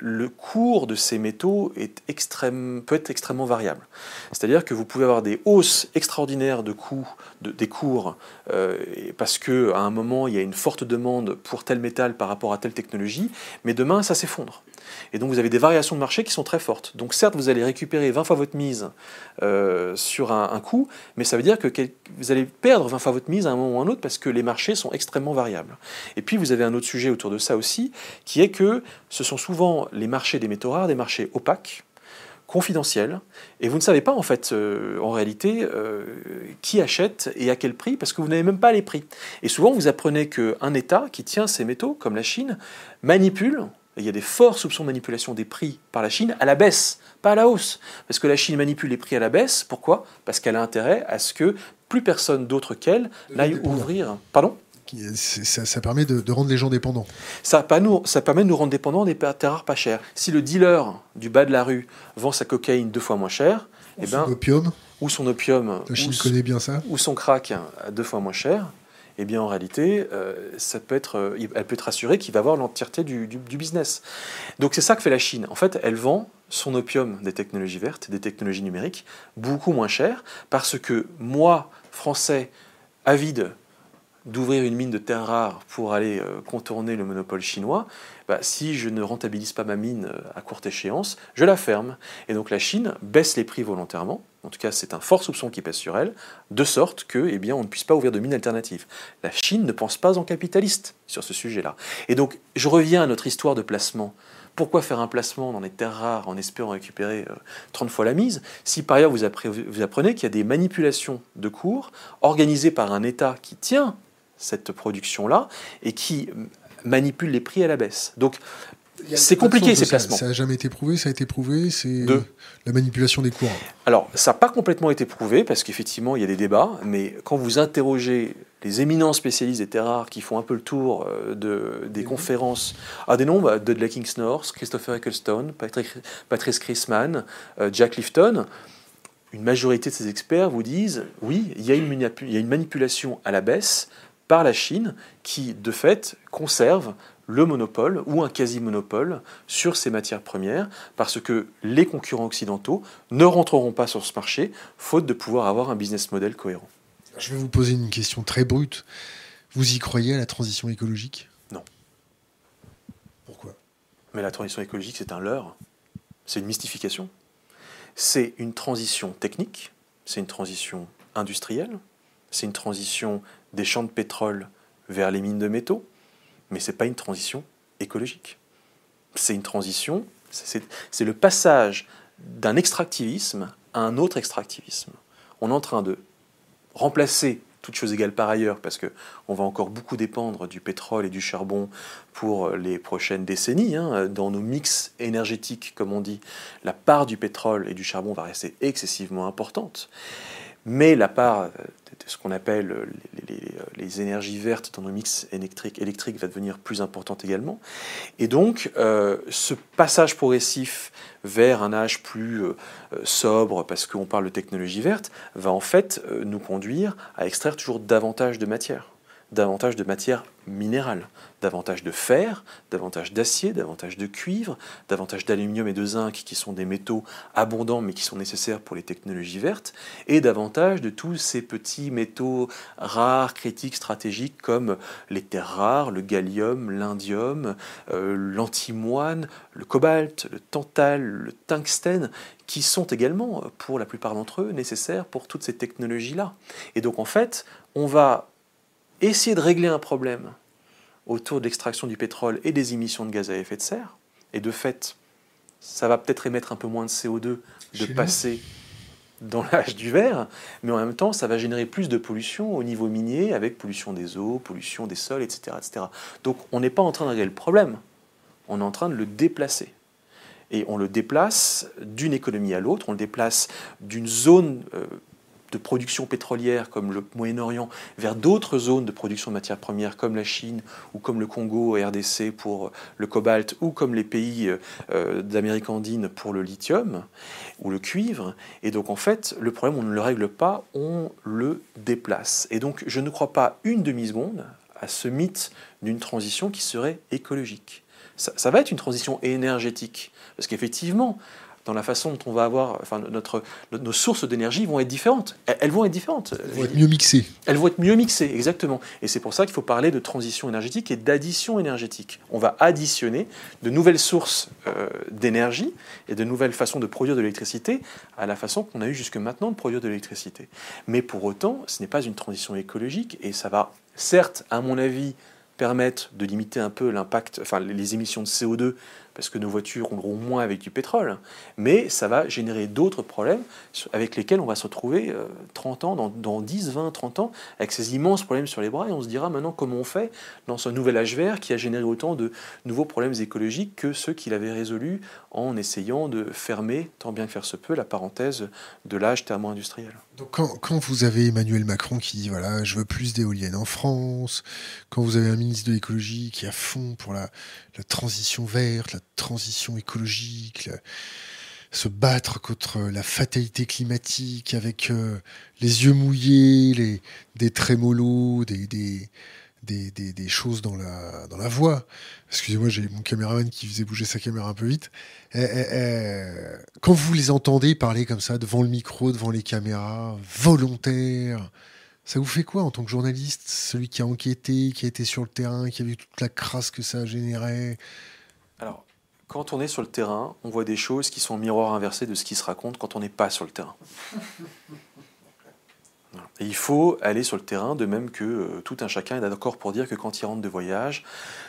le cours de ces métaux peut être extrêmement variable. C'est-à-dire que vous pouvez avoir des hausses extraordinaires de coûts, des cours, euh, parce qu'à un moment, il y a une forte demande pour tel métal par rapport à telle technologie, mais demain, ça s'effondre. Et donc vous avez des variations de marché qui sont très fortes. Donc certes, vous allez récupérer 20 fois votre mise euh, sur un, coût, mais ça veut dire que vous allez perdre 20 fois votre mise à un moment ou à un autre parce que les marchés sont extrêmement variables. Et puis vous avez un autre sujet autour de ça aussi, qui est que ce sont souvent les marchés des métaux rares, des marchés opaques, confidentiel et vous ne savez pas en fait euh, en réalité euh, qui achète et à quel prix parce que vous n'avez même pas les prix. Et souvent vous apprenez qu'un État qui tient ces métaux comme la Chine manipule, il y a des forts soupçons de manipulation des prix par la Chine à la baisse, pas à la hausse. Parce que la Chine manipule les prix à la baisse, pourquoi? Parce qu'elle a intérêt à ce que plus personne d'autre qu'elle n'aille ouvrir. Pardon? Ça, ça, permet de, rendre les gens dépendants. Ça, ça, permet de nous rendre dépendants des terres rares pas chères. Si le dealer du bas de la rue vend sa cocaïne deux fois moins cher, ou eh ben, son opium, ou son opium, la Chine connaît bien ça, ou son crack deux fois moins cher, eh bien en réalité, euh, euh, elle peut être assurée qu'il va avoir l'entièreté du, du, business. Donc c'est ça que fait la Chine. En fait, elle vend son opium des technologies vertes, des technologies numériques, beaucoup moins cher, parce que moi, Français, avide d'ouvrir une mine de terres rares pour aller euh, contourner le monopole chinois, bah, si je ne rentabilise pas ma mine euh, à courte échéance, je la ferme. Et donc la Chine baisse les prix volontairement, en tout cas c'est un fort soupçon qui pèse sur elle, de sorte que, eh bien, on ne puisse pas ouvrir de mines alternatives. La Chine ne pense pas en capitaliste sur ce sujet-là. Et donc je reviens à notre histoire de placement. Pourquoi faire un placement dans les terres rares en espérant récupérer 30 euh, fois la mise si par ailleurs vous apprenez qu'il y a des manipulations de cours organisées par un État qui tient cette production-là et qui manipule les prix à la baisse. Donc, c'est compliqué ces placements. Ça n'a jamais été prouvé, ça a été prouvé, c'est la manipulation des cours. Alors, ça n'a pas complètement été prouvé parce qu'effectivement, il y a des débats, mais quand vous interrogez les éminents spécialistes des terres rares qui font un peu le tour euh, de, des conférences, à des noms, bah, la King's North, Christopher Ecclestone, Patrick, Patrice Chrisman, euh, Jack Lifton, une majorité de ces experts vous disent oui, il y a une, il y a une manipulation à la baisse par la Chine qui, de fait, conserve le monopole ou un quasi-monopole sur ces matières premières parce que les concurrents occidentaux ne rentreront pas sur ce marché faute de pouvoir avoir un business model cohérent. Je vais vous poser une question très brute. Vous y croyez à la transition écologique? Non. Pourquoi? Mais la transition écologique, c'est un leurre. C'est une mystification. C'est une transition technique, c'est une transition industrielle, c'est une transition des champs de pétrole vers les mines de métaux, mais ce n'est pas une transition écologique. C'est une transition, c'est le passage d'un extractivisme à un autre extractivisme. On est en train de remplacer toutes choses égales par ailleurs, parce qu'on va encore beaucoup dépendre du pétrole et du charbon pour les prochaines décennies. Hein. Dans nos mix énergétiques, comme on dit, la part du pétrole et du charbon va rester excessivement importante. Mais la part ce qu'on appelle euh, les, énergies vertes dans nos mix électriques, va devenir plus importante également. Et donc, euh, ce passage progressif vers un âge plus euh, sobre, parce qu'on parle de technologie verte, va en fait nous conduire à extraire toujours davantage de matière davantage de matière minérale, davantage de fer, davantage d'acier, davantage de cuivre, davantage d'aluminium et de zinc qui sont des métaux abondants mais qui sont nécessaires pour les technologies vertes, et davantage de tous ces petits métaux rares, critiques, stratégiques comme les terres rares, le gallium, l'indium, euh, l'antimoine, le cobalt, le tantal, le tungstène, qui sont également, pour la plupart d'entre eux, nécessaires pour toutes ces technologies-là. Et donc en fait, on va essayer de régler un problème autour de l'extraction du pétrole et des émissions de gaz à effet de serre, et de fait, ça va peut-être émettre un peu moins de CO2 de passer dans (laughs) l'âge du verre, mais en même temps, ça va générer plus de pollution au niveau minier, avec pollution des eaux, pollution des sols, etc. etc. Donc on n'est pas en train de régler le problème, on est en train de le déplacer. Et on le déplace d'une économie à l'autre, on le déplace d'une zone euh, de production pétrolière comme le Moyen-Orient vers d'autres zones de production de matières premières comme la Chine ou comme le Congo RDC pour le cobalt ou comme les pays euh, d'Amérique andine pour le lithium ou le cuivre. Et donc en fait, le problème, on ne le règle pas, on le déplace. Et donc je ne crois pas une demi-seconde à ce mythe d'une transition qui serait écologique. Ça, ça va être une transition énergétique. Parce qu'effectivement, dans la façon dont on va avoir, enfin, notre, nos sources d'énergie vont être différentes. Elles, vont être différentes. Elles vont être mieux mixées. Elles vont être mieux mixées, exactement. Et c'est pour ça qu'il faut parler de transition énergétique et d'addition énergétique. On va additionner de nouvelles sources euh, d'énergie et de nouvelles façons de produire de l'électricité à la façon qu'on a eu jusque maintenant de produire de l'électricité. Mais pour autant, ce n'est pas une transition écologique et ça va, certes, à mon avis, permettre de limiter un peu l'impact, enfin les émissions de CO2 parce que nos voitures rouleront moins avec du pétrole, mais ça va générer d'autres problèmes avec lesquels on va se retrouver 30 ans, dans, dans, 10, 20, 30 ans, avec ces immenses problèmes sur les bras, et on se dira maintenant comment on fait dans ce nouvel âge vert qui a généré autant de nouveaux problèmes écologiques que ceux qu'il avait résolus en essayant de fermer, tant bien que faire se peut, la parenthèse de l'âge thermo-industriel. Donc quand, vous avez Emmanuel Macron qui dit voilà je veux plus d'éoliennes en France, quand vous avez un ministre de l'écologie qui est à fond pour la, transition verte, la transition écologique, se battre contre la fatalité climatique avec euh, les yeux mouillés, les, des trémolos, des, des, des, choses dans la, dans la voix. Excusez-moi, j'ai mon caméraman qui faisait bouger sa caméra un peu vite. Eh, eh, eh, quand vous les entendez parler comme ça, devant le micro, devant les caméras, volontaires, ça vous fait quoi en tant que journaliste Celui qui a enquêté, qui a été sur le terrain, qui a vu toute la crasse que ça a généré? Alors, quand on est sur le terrain, on voit des choses qui sont miroir inversé de ce qui se raconte quand on n'est pas sur le terrain. Et il faut aller sur le terrain, de même que euh, tout un chacun est d'accord pour dire que quand il rentre de voyage,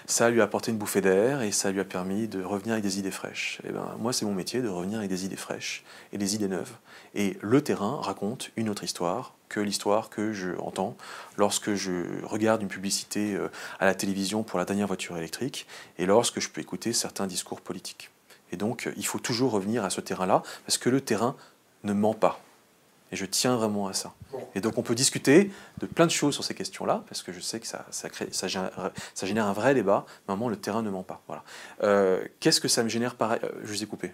ça lui a apporté une bouffée d'air et ça lui a permis de revenir avec des idées fraîches. Et eh ben, moi, c'est mon métier de revenir avec des idées fraîches et des idées neuves. Et le terrain raconte une autre histoire que l'histoire que je entends lorsque je regarde une publicité euh, à la télévision pour la dernière voiture électrique et lorsque je peux écouter certains discours politiques. Et donc, il faut toujours revenir à ce terrain-là parce que le terrain ne ment pas. Et je tiens vraiment à ça. Et donc on peut discuter de plein de choses sur ces questions-là, parce que je sais que ça, ça, crée, ça, génère, un vrai débat. Maman, le terrain ne ment pas. Voilà. Euh, qu'est-ce que ça me génère pareil euh, Je vous ai coupé.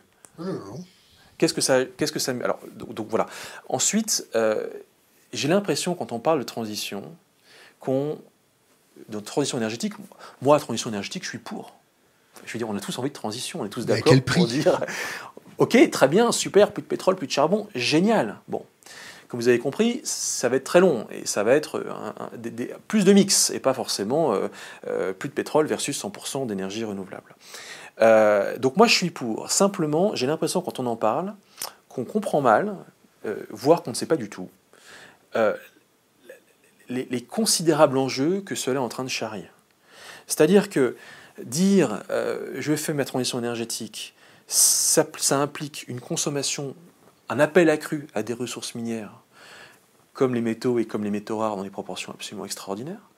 Qu'est-ce que ça, qu'est-ce que ça, alors donc, voilà. Ensuite, euh, j'ai l'impression quand on parle de transition, qu'on de transition énergétique, moi, transition énergétique, je suis pour. Je veux dire, on a tous envie de transition, on est tous d'accord. À quel prix dire, (laughs) ok, très bien, super, plus de pétrole, plus de charbon, génial. Bon, comme vous avez compris, ça va être très long et ça va être plus de mix et pas forcément euh, euh, plus de pétrole versus 100% d'énergie renouvelable. Euh, donc moi je suis pour. Simplement, j'ai l'impression quand on en parle qu'on comprend mal, voire qu'on ne sait pas du tout, les, considérables enjeux que cela est en train de charrier. C'est-à-dire que dire je vais faire ma transition énergétique, ça, ça implique une consommation un appel accru à des ressources minières, comme les métaux et comme les métaux rares dans des proportions absolument extraordinaires.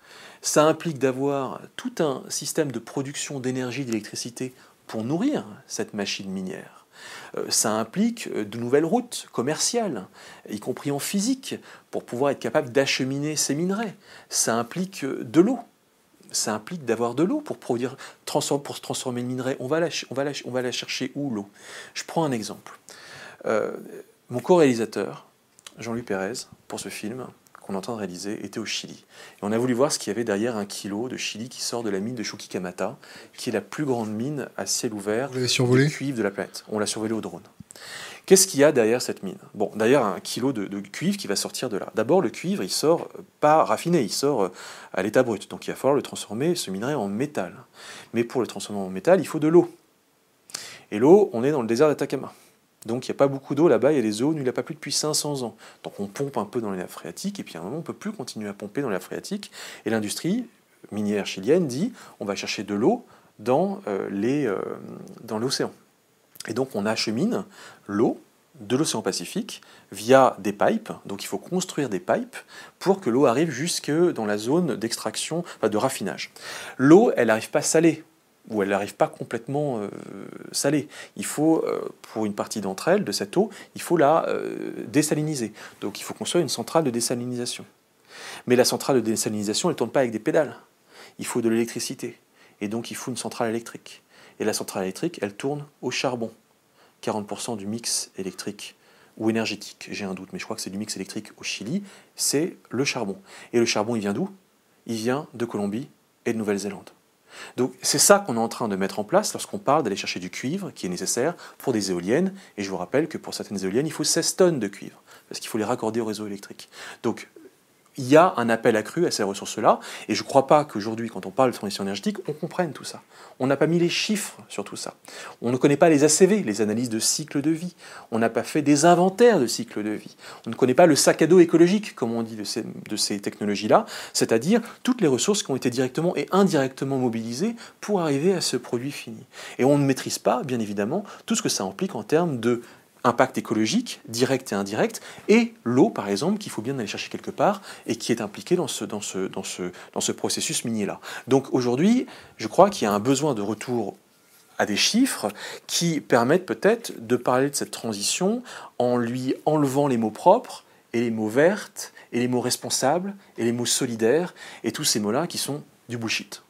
Ça implique d'avoir tout un système de production d'énergie, d'électricité pour nourrir cette machine minière. Euh, ça implique euh, de nouvelles routes commerciales, y compris en physique, pour pouvoir être capable d'acheminer ces minerais. Ça implique euh, de l'eau. Ça implique d'avoir de l'eau pour produire, pour transformer le minerai. On va la, chercher où l'eau? Je prends un exemple. Mon co-réalisateur, Jean-Louis Pérez, pour ce film qu'on est en train de réaliser, était au Chili. Et on a voulu voir ce qu'il y avait derrière un kilo de Chili qui sort de la mine de Chuquicamata, qui est la plus grande mine à ciel ouvert de cuivre de la planète. On l'a survolé au drone. Qu'est-ce qu'il y a derrière cette mine? Bon, d'ailleurs, un kilo de, cuivre qui va sortir de là. D'abord, le cuivre, il sort pas raffiné, il sort euh, à l'état brut. Donc il va falloir le transformer, ce minerai, en métal. Mais pour le transformer en métal, il faut de l'eau. Et l'eau, on est dans le désert d'Atacama. Donc il n'y a pas beaucoup d'eau là-bas, il y a des zones où il n'y a pas plus depuis 500 ans. Donc on pompe un peu dans les nappes phréatiques, et puis à un moment on ne peut plus continuer à pomper dans les nappes phréatiques. Et l'industrie minière chilienne dit on va chercher de l'eau dans euh, euh, dans l'océan. Et donc on achemine l'eau de l'océan Pacifique via des pipes. Donc il faut construire des pipes pour que l'eau arrive jusque dans la zone d'extraction, enfin de raffinage. L'eau, elle n'arrive pas salée où elle n'arrive pas complètement euh, salée. Il faut, euh, pour une partie d'entre elles, de cette eau, il faut la euh, désaliniser. Donc il faut construire une centrale de désalinisation. Mais la centrale de désalinisation, elle ne tourne pas avec des pédales. Il faut de l'électricité. Et donc il faut une centrale électrique. Et la centrale électrique, elle tourne au charbon. 40% du mix électrique ou énergétique, j'ai un doute, mais je crois que c'est du mix électrique au Chili, c'est le charbon. Et le charbon, il vient d'où? Il vient de Colombie et de Nouvelle-Zélande. Donc c'est ça qu'on est en train de mettre en place lorsqu'on parle d'aller chercher du cuivre qui est nécessaire pour des éoliennes. Et je vous rappelle que pour certaines éoliennes, il faut 16 tonnes de cuivre, parce qu'il faut les raccorder au réseau électrique. Il y a un appel accru à ces ressources-là. Et je ne crois pas qu'aujourd'hui, quand on parle de transition énergétique, on comprenne tout ça. On n'a pas mis les chiffres sur tout ça. On ne connaît pas les ACV, les analyses de cycle de vie. On n'a pas fait des inventaires de cycle de vie. On ne connaît pas le sac à dos écologique, comme on dit de ces, de ces technologies-là, c'est-à-dire toutes les ressources qui ont été directement et indirectement mobilisées pour arriver à ce produit fini. Et on ne maîtrise pas, bien évidemment, tout ce que ça implique en termes de impact écologique, direct et indirect, et l'eau, par exemple, qu'il faut bien aller chercher quelque part et qui est impliquée dans ce, processus minier-là. Donc aujourd'hui, je crois qu'il y a un besoin de retour à des chiffres qui permettent peut-être de parler de cette transition en lui enlevant les mots propres et les mots vertes et les mots responsables et les mots solidaires et tous ces mots-là qui sont du bullshit.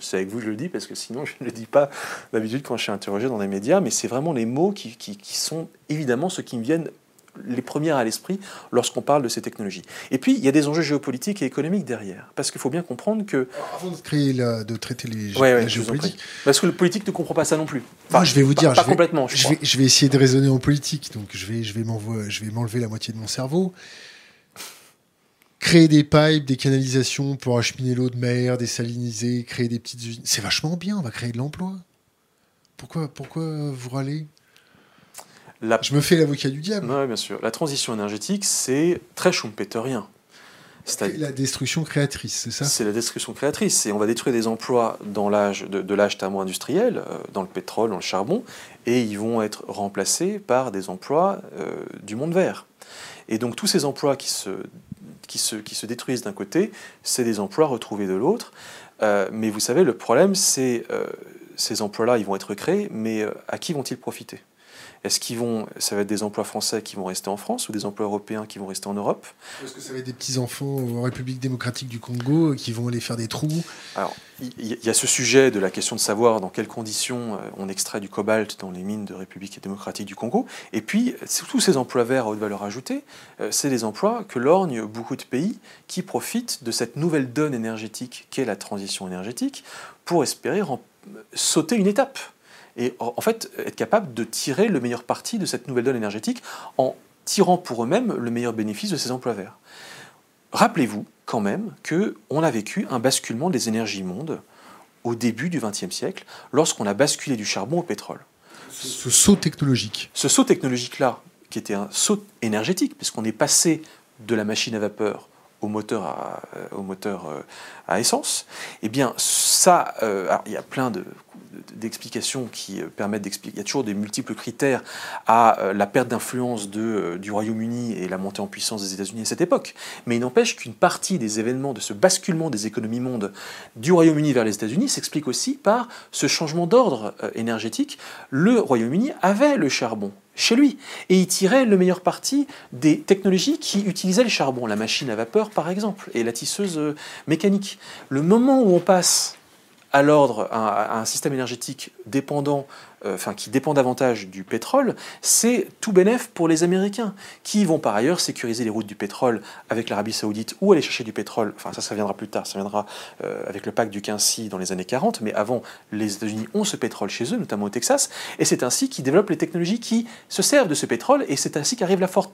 C'est avec vous que je le dis parce que sinon (laughs) je ne le dis pas d'habitude quand je suis interrogé dans les médias, mais c'est vraiment les mots qui, sont évidemment ceux qui me viennent les premières à l'esprit lorsqu'on parle de ces technologies. Et puis, il y a des enjeux géopolitiques et économiques derrière. Parce qu'il faut bien comprendre que... avant de, créer de traiter les ouais, géopolitiques... Parce que le politique ne comprend pas ça non plus. Enfin, je vais vous dire... Pas, je vais, complètement, je, vais, je vais, essayer de raisonner en politique, donc je vais, je vais m'enlever la moitié de mon cerveau créer des pipes, des canalisations pour acheminer l'eau de mer, désaliniser, créer des petites usines. C'est vachement bien, on va créer de l'emploi. Pourquoi, pourquoi vous râlez? Je me fais l'avocat du diable. Oui, bien sûr. La transition énergétique, c'est très schumpeterien. C'est la destruction créatrice, c'est ça? C'est la destruction créatrice. Et on va détruire des emplois dans l'âge de, l'âge thermo-industriel, euh, dans le pétrole, dans le charbon, et ils vont être remplacés par des emplois euh, du monde vert. Et donc tous ces emplois qui se qui se, détruisent d'un côté, c'est des emplois retrouvés de l'autre. Euh, mais vous savez, le problème, c'est euh, ces emplois-là, ils vont être créés, mais euh, à qui vont-ils profiter? Est-ce qu'ils vont, ça va être des emplois français qui vont rester en France ou des emplois européens qui vont rester en Europe? Est-ce que ça va être des petits enfants en République démocratique du Congo qui vont aller faire des trous? Alors, il y, a ce sujet de la question de savoir dans quelles conditions euh, on extrait du cobalt dans les mines de République démocratique du Congo. Et puis, tous ces emplois verts à haute valeur ajoutée, euh, c'est des emplois que lorgnent beaucoup de pays qui profitent de cette nouvelle donne énergétique qu'est la transition énergétique pour espérer sauter une étape et en fait être capable de tirer le meilleur parti de cette nouvelle donne énergétique en tirant pour eux-mêmes le meilleur bénéfice de ces emplois verts. Rappelez-vous quand même qu'on a vécu un basculement des énergies mondes au début du XXe siècle, lorsqu'on a basculé du charbon au pétrole. Ce saut technologique. Ce saut technologique-là, qui était un saut énergétique, puisqu'on est passé de la machine à vapeur au moteur à, euh, au moteur euh, à essence, eh bien ça, euh, il y a plein de d'explications qui permettent d'expliquer. Il y a toujours des multiples critères à la perte d'influence de, du Royaume-Uni et la montée en puissance des États-Unis à cette époque. Mais il n'empêche qu'une partie des événements de ce basculement des économies mondes du Royaume-Uni vers les États-Unis s'explique aussi par ce changement d'ordre énergétique. Le Royaume-Uni avait le charbon chez lui. Et il tirait le meilleur parti des technologies qui utilisaient le charbon, la machine à vapeur par exemple, et la tisseuse euh, mécanique. Le moment où on passe à l'ordre, à, un système énergétique dépendant, euh, enfin qui dépend davantage du pétrole, c'est tout bénéf pour les Américains, qui vont par ailleurs sécuriser les routes du pétrole avec l'Arabie Saoudite ou aller chercher du pétrole. Enfin, ça, ça viendra plus tard, ça viendra euh, avec le pacte du Quincy dans les années 40, mais avant, les États-Unis ont ce pétrole chez eux, notamment au Texas, et c'est ainsi qu'ils développent les technologies qui se servent de ce pétrole, et c'est ainsi qu'arrive la Forte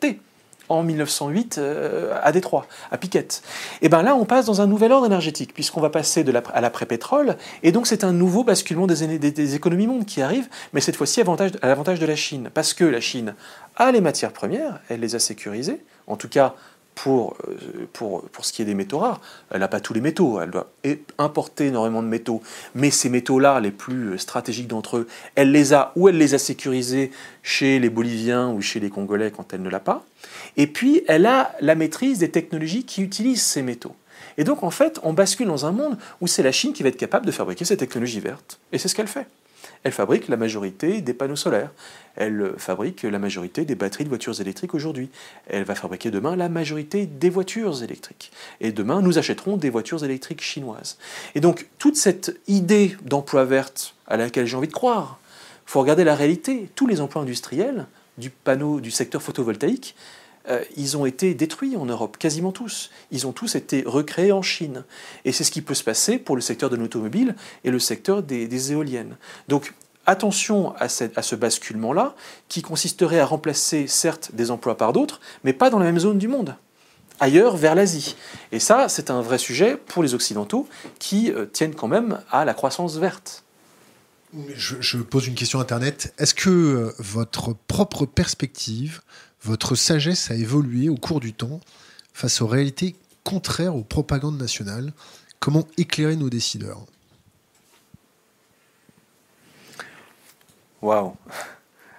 en 1908 euh, à Détroit, à Piquette. Et bien là, on passe dans un nouvel ordre énergétique, puisqu'on va passer de la, à l'après-pétrole, et donc c'est un nouveau basculement des, des, économies mondes qui arrive, mais cette fois-ci à l'avantage de la Chine, parce que la Chine a les matières premières, elle les a sécurisées, en tout cas pour, euh, pour, pour ce qui est des métaux rares. Elle n'a pas tous les métaux, elle doit importer énormément de métaux, mais ces métaux-là, les plus euh, stratégiques d'entre eux, elle les a ou elle les a sécurisés chez les Boliviens ou chez les Congolais quand elle ne l'a pas. Et puis, elle a la maîtrise des technologies qui utilisent ces métaux. Et donc, en fait, on bascule dans un monde où c'est la Chine qui va être capable de fabriquer ces technologies vertes. Et c'est ce qu'elle fait. Elle fabrique la majorité des panneaux solaires. Elle fabrique la majorité des batteries de voitures électriques aujourd'hui. Elle va fabriquer demain la majorité des voitures électriques. Et demain, nous achèterons des voitures électriques chinoises. Et donc, toute cette idée d'emploi verte à laquelle j'ai envie de croire, il faut regarder la réalité. Tous les emplois industriels du panneau du secteur photovoltaïque, euh, ils ont été détruits en Europe, quasiment tous. Ils ont tous été recréés en Chine. Et c'est ce qui peut se passer pour le secteur de l'automobile et le secteur des, éoliennes. Donc attention à, ce basculement-là, qui consisterait à remplacer certes des emplois par d'autres, mais pas dans la même zone du monde. ailleurs vers l'Asie. Et ça, c'est un vrai sujet pour les Occidentaux qui tiennent quand même à la croissance verte. Je, pose une question Internet. Est-ce que votre propre perspective, votre sagesse a évolué au cours du temps face aux réalités contraires aux propagandes nationales. Comment éclairer nos décideurs? Waouh.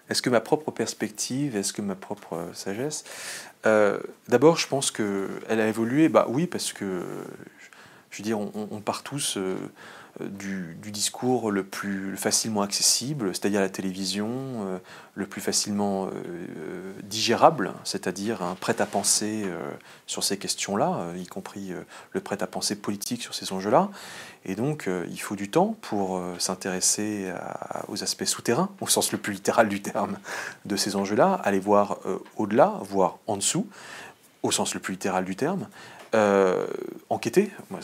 Est-ce que ma propre perspective, est-ce que ma propre sagesse? Euh, D'abord, je pense qu'elle a évolué. Bah oui, parce que, je veux dire, on, part tous euh, du, discours le plus facilement accessible, c'est-à-dire la télévision, euh, le plus facilement euh, euh, digérable, c'est-à-dire prêt-à-penser sur ces questions-là, y compris le prêt-à-penser politique sur ces enjeux-là. Et donc, il faut du temps pour s'intéresser aux aspects souterrains, au sens le plus littéral du terme, de ces enjeux-là, aller voir au-delà, voir en dessous, au sens le plus littéral du terme, euh, enquêter. Moi,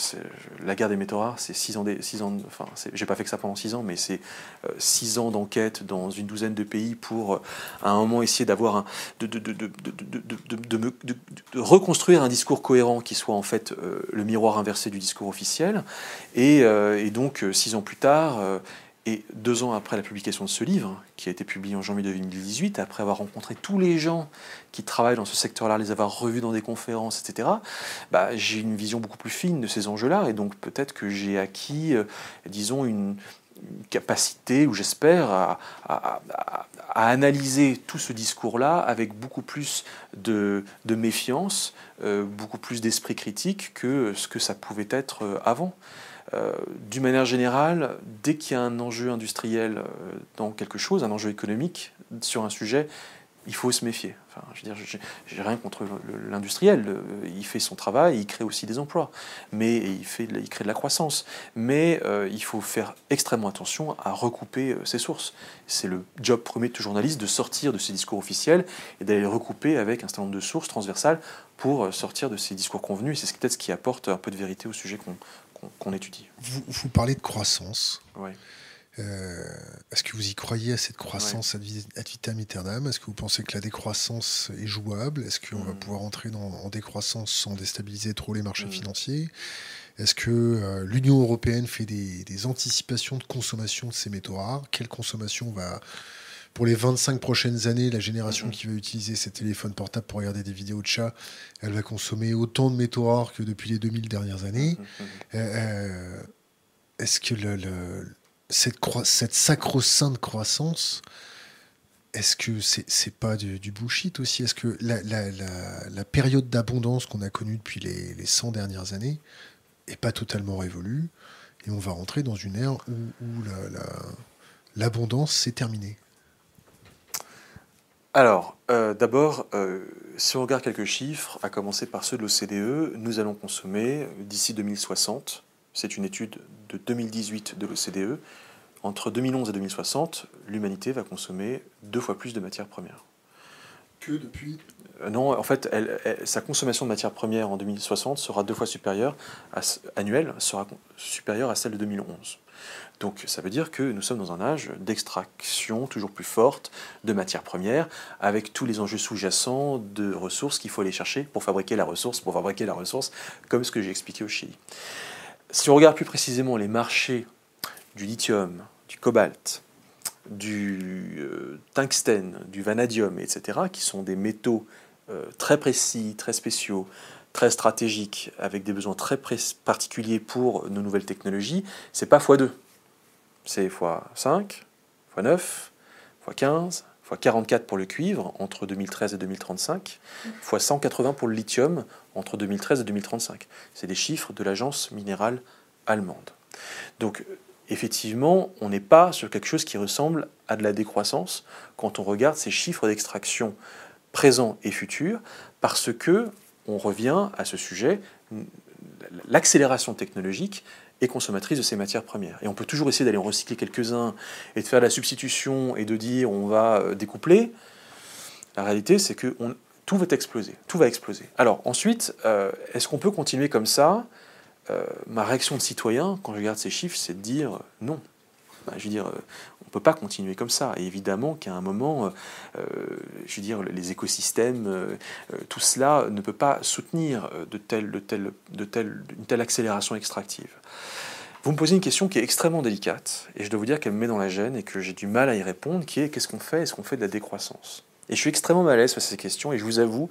la guerre des métaux rares, c'est six ans, six ans. Enfin, j'ai pas fait que ça pendant six ans, mais c'est euh, six ans d'enquête dans une douzaine de pays pour, euh, à un moment, essayer d'avoir de, de, de, de, reconstruire un discours cohérent qui soit en fait le miroir inversé du discours officiel. Et, et donc, six ans plus tard, et deux ans après la publication de ce livre, qui a été publié en janvier 2018, après avoir rencontré tous les gens qui travaillent dans ce secteur-là, les avoir revus dans des conférences, etc., bah, j'ai une vision beaucoup plus fine de ces enjeux-là. Et donc peut-être que j'ai acquis, euh, disons, une, capacité, ou j'espère, à, analyser tout ce discours-là avec beaucoup plus de, méfiance, euh, beaucoup plus d'esprit critique que ce que ça pouvait être euh, avant. Euh, d'une manière générale, dès qu'il y a un enjeu industriel euh, dans quelque chose, un enjeu économique sur un sujet, il faut se méfier. Enfin, je veux dire, j'ai rien contre l'industriel. Il fait son travail, il crée aussi des emplois, mais il, crée de la croissance. Mais euh, il faut faire extrêmement attention à recouper ses sources. C'est le job premier de tout journaliste de sortir de ses discours officiels et d'aller recouper avec un certain nombre de sources transversales pour sortir de ces discours convenus. C'est peut-être ce qui apporte un peu de vérité au sujet qu'on qu'on étudie. Vous, vous, parlez de croissance. Euh, est-ce que vous y croyez à cette croissance ad vitam aeternam? Est-ce que vous pensez que la décroissance est jouable? Est-ce qu'on va hmm. pouvoir entrer dans, en décroissance sans déstabiliser trop les marchés hmm. financiers? Est-ce que euh, l'Union européenne fait des, des, anticipations de consommation de ces métaux rares? Quelle consommation va pour les 25 prochaines années, la génération qui va utiliser ses téléphones portables pour regarder des vidéos de chats, elle va consommer autant de métaux rares que depuis les 2000 dernières années. (laughs) Euh, euh, est-ce que cette, cette sacro-sainte croissance, est-ce que c'est n'est pas du, bullshit aussi? Est-ce que la, période d'abondance qu'on a connue depuis les, les 100 dernières années n'est pas totalement révolue et on va rentrer dans une ère où, où l'abondance s'est terminée? Alors, euh, d'abord, euh, si on regarde quelques chiffres, à commencer par ceux de l'OCDE, nous allons consommer d'ici 2060, c'est une étude de 2018 de l'OCDE, entre 2011 et 2060, l'humanité va consommer deux fois plus de matières premières. Que depuis euh, Non, en fait, sa consommation de matières premières en 2060 sera deux fois supérieure, annuelle, sera supérieure à celle de 2011. Donc ça veut dire que nous sommes dans un âge d'extraction toujours plus forte de matières premières, avec tous les enjeux sous-jacents de ressources qu'il faut aller chercher pour fabriquer la ressource, pour fabriquer la ressource, comme ce que j'ai expliqué au Chili. Si on regarde plus précisément les marchés du lithium, du cobalt, du euh, tungstène, du vanadium, etc., qui sont des métaux euh, très précis, très spéciaux, très stratégiques, avec des besoins très particuliers pour nos nouvelles technologies, c'est pas x2 c'est x5, x9, x15, x44 pour le cuivre entre 2013 et 2035, x180 pour le lithium entre 2013 et 2035. C'est des chiffres de l'agence minérale allemande. Donc effectivement, on n'est pas sur quelque chose qui ressemble à de la décroissance quand on regarde ces chiffres d'extraction présents et futurs, parce que on revient à ce sujet, l'accélération technologique consommatrice de ces matières premières. Et on peut toujours essayer d'aller en recycler quelques-uns et de faire la substitution et de dire on va euh, découpler. La réalité, c'est que tout va exploser. Tout va exploser. Alors ensuite, euh, est-ce qu'on peut continuer comme ça? Euh, Ma réaction de citoyen, quand je regarde ces chiffres, c'est de dire non. Bah, je veux dire, on ne peut pas continuer comme ça. Et évidemment qu'à un moment, je veux dire, les écosystèmes, tout cela ne peut pas soutenir de telle, de telle, de telle, une telle accélération extractive. Vous me posez une question qui est extrêmement délicate, et je dois vous dire qu'elle me met dans la gêne et que j'ai du mal à y répondre, qui est qu'est-ce qu'on fait? Est-ce qu'on fait de la décroissance? Et je suis extrêmement mal à l'aise face à ces questions, et je vous avoue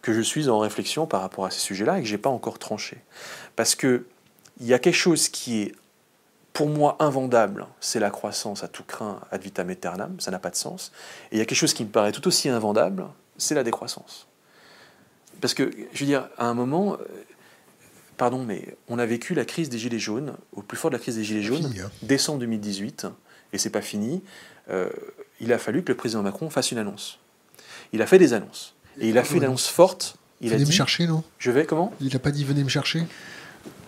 que je suis en réflexion par rapport à ces sujets-là et que je n'ai pas encore tranché. Parce qu'il y a quelque chose qui est, pour moi, invendable, c'est la croissance à tout craint ad vitam aeternam, ça n'a pas de sens. Et il y a quelque chose qui me paraît tout aussi invendable, c'est la décroissance. Parce que, je veux dire, à un moment, pardon, mais on a vécu la crise des Gilets jaunes, au plus fort de la crise des Gilets jaunes, hein. décembre 2018, et c'est pas fini. Euh, il a fallu que le président Macron fasse une annonce. Il a fait des annonces. Et il a fait une annonce forte. Il venez a dit, me chercher, non? Je vais, comment? Il n'a pas dit venez me chercher?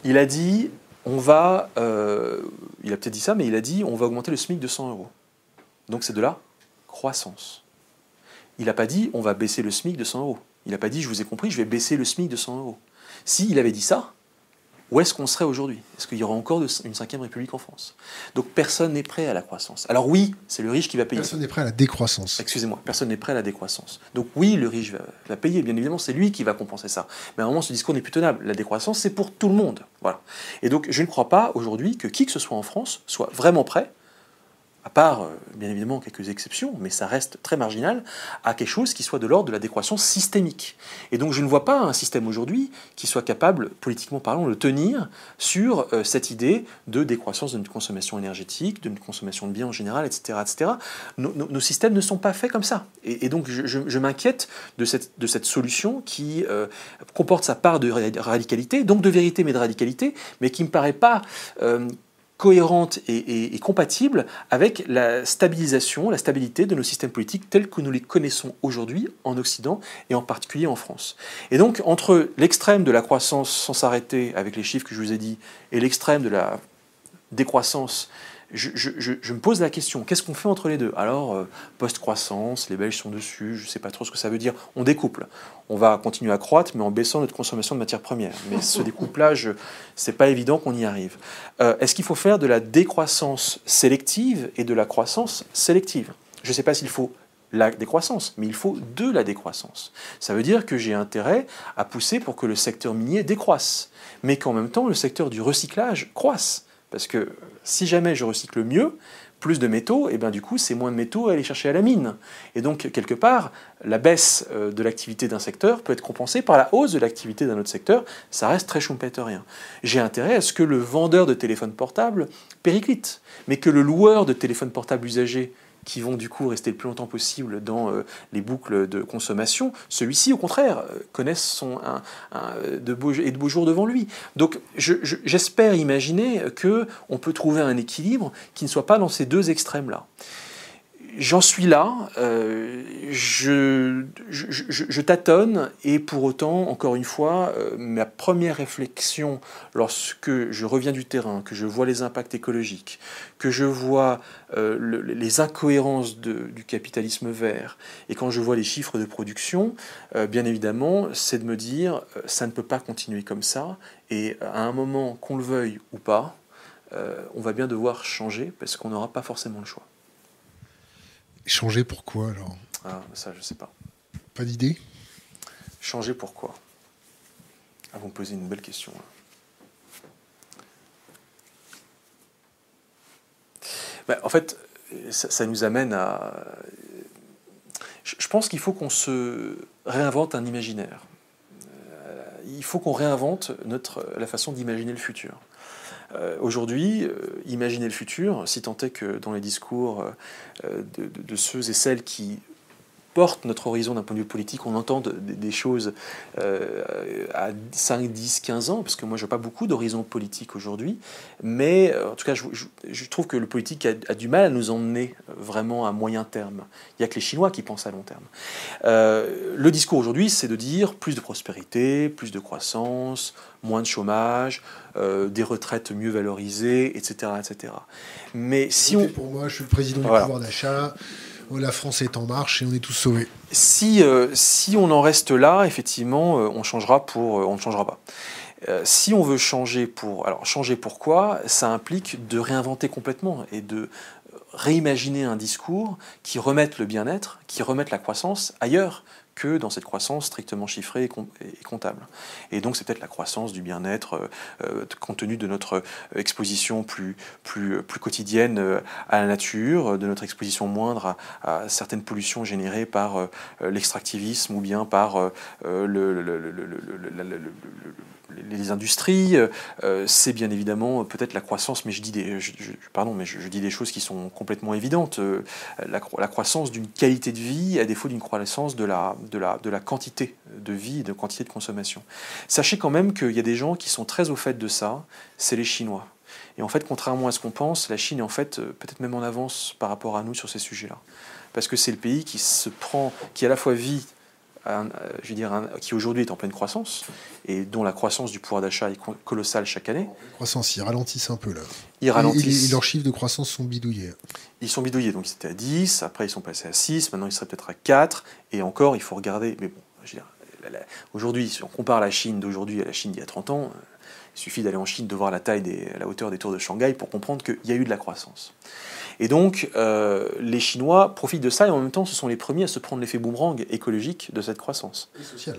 Il a dit, on va. Euh, il a peut-être dit ça, mais il a dit, on va augmenter le SMIC de 100 euros. Donc c'est de la croissance. Il n'a pas dit, on va baisser le SMIC de 100 euros. Il n'a pas dit, je vous ai compris, je vais baisser le SMIC de 100 euros. S'il avait dit ça, où est-ce qu'on serait aujourd'hui? Est-ce qu'il y aura encore une cinquième république en France? Donc personne n'est prêt à la croissance. Alors oui, c'est le riche qui va payer. Personne n'est prêt à la décroissance. Excusez-moi, personne n'est prêt à la décroissance. Donc oui, le riche va, payer, bien évidemment, c'est lui qui va compenser ça. Mais à un moment, ce discours n'est plus tenable. La décroissance, c'est pour tout le monde. Voilà. Et donc je ne crois pas aujourd'hui que qui que ce soit en France soit vraiment prêt à part euh, bien évidemment quelques exceptions, mais ça reste très marginal, à quelque chose qui soit de l'ordre de la décroissance systémique. Et donc je ne vois pas un système aujourd'hui qui soit capable, politiquement parlant, de tenir sur euh, cette idée de décroissance notre consommation énergétique, notre consommation de biens en général, etc. etc. Nos, systèmes ne sont pas faits comme ça. Et, donc je, m'inquiète de cette, de cette solution qui euh, comporte sa part de radicalité, donc de vérité mais de radicalité, mais qui ne me paraît pas cohérente et, compatible avec la stabilisation, la stabilité de nos systèmes politiques tels que nous les connaissons aujourd'hui en Occident et en particulier en France. Et donc entre l'extrême de la croissance sans s'arrêter avec les chiffres que je vous ai dit et l'extrême de la décroissance je, me pose la question, qu'est-ce qu'on fait entre les deux? Alors, euh, post-croissance, les Belges sont dessus, je ne sais pas trop ce que ça veut dire. On découple. On va continuer à croître, mais en baissant notre consommation de matières premières. Mais ce (laughs) découplage, c'est pas évident qu'on y arrive. Euh, est-ce qu'il faut faire de la décroissance sélective et de la croissance sélective? Je ne sais pas s'il faut la décroissance, mais il faut de la décroissance. Ça veut dire que j'ai intérêt à pousser pour que le secteur minier décroisse, mais qu'en même temps le secteur du recyclage croisse. Parce que si jamais je recycle mieux, plus de métaux, et bien du coup, c'est moins de métaux à aller chercher à la mine. Et donc, quelque part, la baisse euh, de l'activité d'un secteur peut être compensée par la hausse de l'activité d'un autre secteur. Ça reste très schumpeterien. J'ai intérêt à ce que le vendeur de téléphone portable périclite, mais que le loueur de téléphone portable usagé qui vont du coup rester le plus longtemps possible dans euh, les boucles de consommation, celui-ci, au contraire, euh, connaisse son, de beaux, et de beaux jours devant lui. Donc j'espère imaginer qu'on peut trouver un équilibre qui ne soit pas dans ces deux extrêmes-là. J'en suis là, euh, je, tâtonne et pour autant, encore une fois, euh, ma première réflexion lorsque je reviens du terrain, que je vois les impacts écologiques, que je vois euh, les incohérences du capitalisme vert et quand je vois les chiffres de production, bien évidemment, c'est de me dire ça ne peut pas continuer comme ça et à un moment, qu'on le veuille ou pas, on va bien devoir changer parce qu'on n'aura pas forcément le choix. Changer pourquoi alors? Ah, ça, je sais pas. Pas d'idée? Changer pourquoi? Ah, vous me posez une belle question. Ben, en fait, ça, nous amène à. Je pense qu'il faut qu'on se réinvente un imaginaire. Euh, il faut qu'on réinvente notre, la façon d'imaginer le futur. Euh, aujourd'hui, euh, imaginer le futur, si tant est que dans les discours euh, de, ceux et celles qui portent notre horizon d'un point de vue politique, on entend des choses à 5, 10, 15 ans, parce que moi je n'ai pas beaucoup d'horizon politique aujourd'hui, mais en tout cas je, trouve que le politique a, du mal à nous emmener vraiment à moyen terme. Il n'y a que les Chinois qui pensent à long terme. le discours aujourd'hui, c'est de dire plus de prospérité, plus de croissance, moins de chômage, euh, des retraites mieux valorisées, etc. etc. Mais si on... Pour moi, je suis le président du pouvoir d'achat. Oh, la France est en marche et on est tous sauvés. Si, euh, si on en reste là, effectivement, euh, on changera pour, on ne changera pas. si on veut changer pour... Alors changer pourquoi Ça implique de réinventer complètement et de réimaginer un discours qui remette le bien-être, qui remette la croissance ailleurs que dans cette croissance strictement chiffrée et comptable. Et donc c'est peut-être la croissance du bien-être euh, euh, compte tenu de notre exposition plus, plus, plus quotidienne euh, à la nature, de notre exposition moindre à, certaines pollutions générées par l'extractivisme ou bien par le, les industries, c'est bien évidemment peut-être la croissance, mais je dis des, pardon, mais je, dis des choses qui sont complètement évidentes. La, la croissance d'une qualité de vie à défaut d'une croissance de la, de la, de la quantité de vie et de quantité de consommation. Sachez quand même qu'il y a des gens qui sont très au fait de ça, c'est les Chinois. Et en fait, contrairement à ce qu'on pense, la Chine est en fait euh, peut-être même en avance par rapport à nous sur ces sujets-là. Parce que c'est le pays qui se prend, qui à la fois vit euh, je veux dire, qui aujourd'hui est en pleine croissance et dont la croissance du pouvoir d'achat est colossale chaque année. Croissance, ils ralentissent un peu là. Ils ralentissent. Et, leurs chiffres de croissance sont bidouillés. Ils sont bidouillés, donc ils étaient à 10, après ils sont passés à 6, maintenant ils seraient peut-être à 4, et encore il faut regarder. Mais bon, je veux dire, aujourd'hui, si on compare la Chine d'aujourd'hui à la Chine d'il y a 30 ans, il suffit d'aller en Chine, de voir la taille, des, la hauteur des tours de Shanghai pour comprendre qu'il y a eu de la croissance. Et donc, euh, les Chinois profitent de ça et en même temps, ce sont les premiers à se prendre l'effet boomerang écologique de cette croissance. Et social.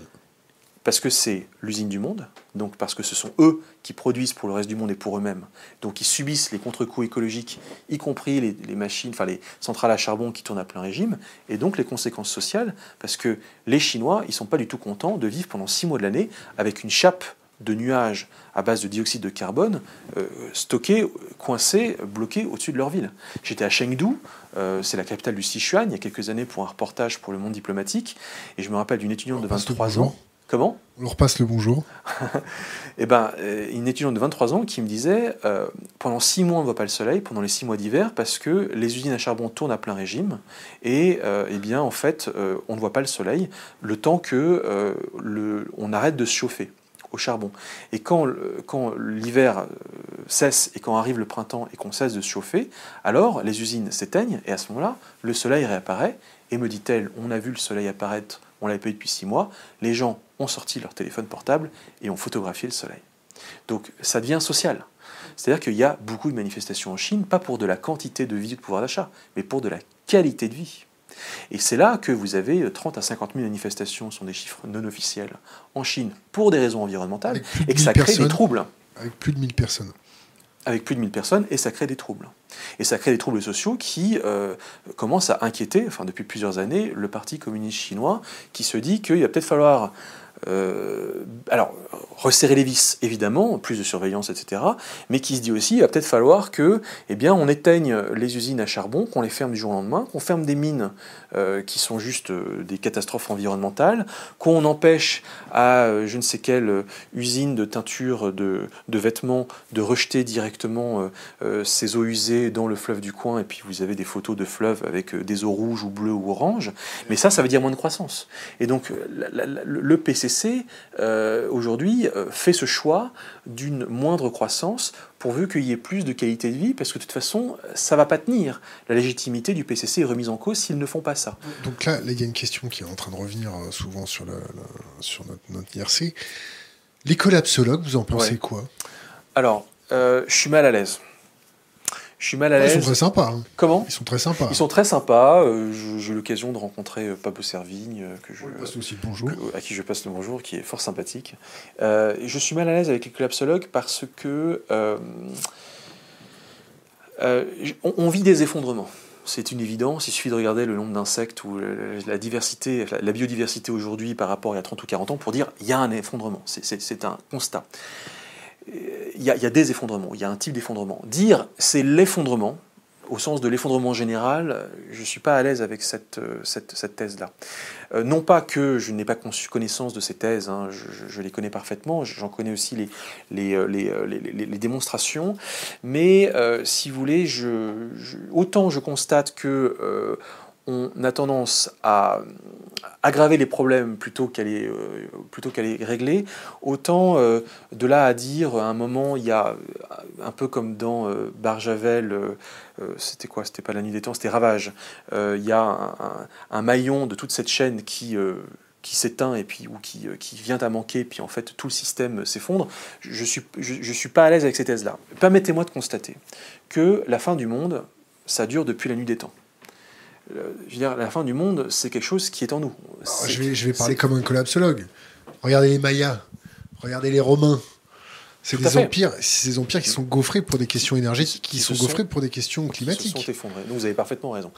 Parce que c'est l'usine du monde, donc parce que ce sont eux qui produisent pour le reste du monde et pour eux-mêmes. Donc ils subissent les contre-coups écologiques, y compris les, les, machines, enfin les centrales à charbon qui tournent à plein régime, et donc les conséquences sociales, parce que les Chinois, ils ne sont pas du tout contents de vivre pendant six mois de l'année avec une chape de nuages à base de dioxyde de carbone euh, stockés, coincés, bloqués au-dessus de leur ville. J'étais à Chengdu, euh, c'est la capitale du Sichuan, il y a quelques années pour un reportage pour le monde diplomatique, et je me rappelle d'une étudiante de 23 ans. Comment? On leur passe le bonjour. (laughs) eh ben, euh, une étudiante de 23 ans qui me disait pendant six mois on ne voit pas le soleil, pendant les six mois d'hiver, parce que les usines à charbon tournent à plein régime, et eh bien en fait on ne voit pas le soleil le temps que le, on arrête de se chauffer au charbon. Et quand, quand l'hiver euh, cesse et quand arrive le printemps et qu'on cesse de se chauffer, alors les usines s'éteignent et à ce moment-là, le soleil réapparaît. Et me dit-elle, on a vu le soleil apparaître, on l'a eu depuis six mois, les gens ont sorti leur téléphone portable et ont photographié le soleil. Donc ça devient social. C'est-à-dire qu'il y a beaucoup de manifestations en Chine, pas pour de la quantité de vie de pouvoir d'achat, mais pour de la qualité de vie. Et c'est là que vous avez 30 à 50 000 manifestations, ce sont des chiffres non officiels, en Chine pour des raisons environnementales, et que ça crée des troubles. Avec plus de 1000 personnes. Avec plus de 1000 personnes, et ça crée des troubles. Et ça crée des troubles sociaux qui euh, commencent à inquiéter, enfin depuis plusieurs années, le Parti communiste chinois, qui se dit qu'il va peut-être falloir euh, alors, resserrer les vis, évidemment, plus de surveillance, etc., mais qui se dit aussi, il va peut-être falloir que, eh bien, on éteigne les usines à charbon, qu'on les ferme du jour au lendemain, qu'on ferme des mines euh, qui sont juste euh, des catastrophes environnementales, qu'on empêche à je ne sais quelle usine de teinture de, de vêtements de rejeter directement ces eaux usées dans le fleuve du coin, et puis vous avez des photos de fleuves avec des eaux rouges ou bleues ou oranges, mais ça, ça veut dire moins de croissance. Et donc, le PC euh, aujourd'hui euh, fait ce choix d'une moindre croissance pourvu qu'il y ait plus de qualité de vie, parce que de toute façon, ça ne va pas tenir. La légitimité du PCC est remise en cause s'ils ne font pas ça. Donc là, il y a une question qui est en train de revenir euh, souvent sur, sur notre, IRC. Les collapsologues, vous en pensez quoi? Alors, je suis mal à l'aise. Je suis mal à l'aise. Ils sont très sympas. Hein. Comment Ils sont très sympas. Ils sont très sympas. Euh, j'ai eu l'occasion de rencontrer euh, Pablo Servigne, euh, que je, aussi le bonjour. à qui je passe le bonjour, qui est fort sympathique. je suis mal à l'aise avec les collapsologues parce que on, vit des effondrements. C'est une évidence, il suffit de regarder le nombre d'insectes ou la, diversité, la biodiversité aujourd'hui par rapport à il y a 30 ou 40 ans pour dire il y a un effondrement. C'est un constat il y, a des effondrements, il y a un type d'effondrement. Dire c'est l'effondrement, au sens de l'effondrement général, je ne suis pas à l'aise avec cette, cette, thèse-là. Euh, non pas que je n'ai pas conçu connaissance de ces thèses, hein, je, les connais parfaitement, j'en connais aussi les, les, euh, euh, les, les, démonstrations, mais si vous voulez, autant je constate que on a tendance à aggraver les problèmes plutôt qu'à les, euh, plutôt qu'à les régler, autant euh, de là à dire, à un moment, il y a un peu comme dans euh, Barjavel, c'était quoi? C'était pas la nuit des temps, c'était Ravage. il y a un, maillon de toute cette chaîne qui qui s'éteint et puis ou qui, qui, vient à manquer, puis en fait tout le système s'effondre, je ne suis, je, suis pas à l'aise avec ces thèses-là. Permettez-moi de constater que la fin du monde, ça dure depuis la nuit des temps. Je veux dire, la fin du monde, c'est quelque chose qui est en nous. je, vais, je vais parler comme un collapsologue. Regardez les Mayas, regardez les Romains. C'est des empires, ces empires qui sont gaufrés pour des questions énergétiques, qui, sont gaufrés pour des questions climatiques. Qui se sont effondrés. vous avez parfaitement raison.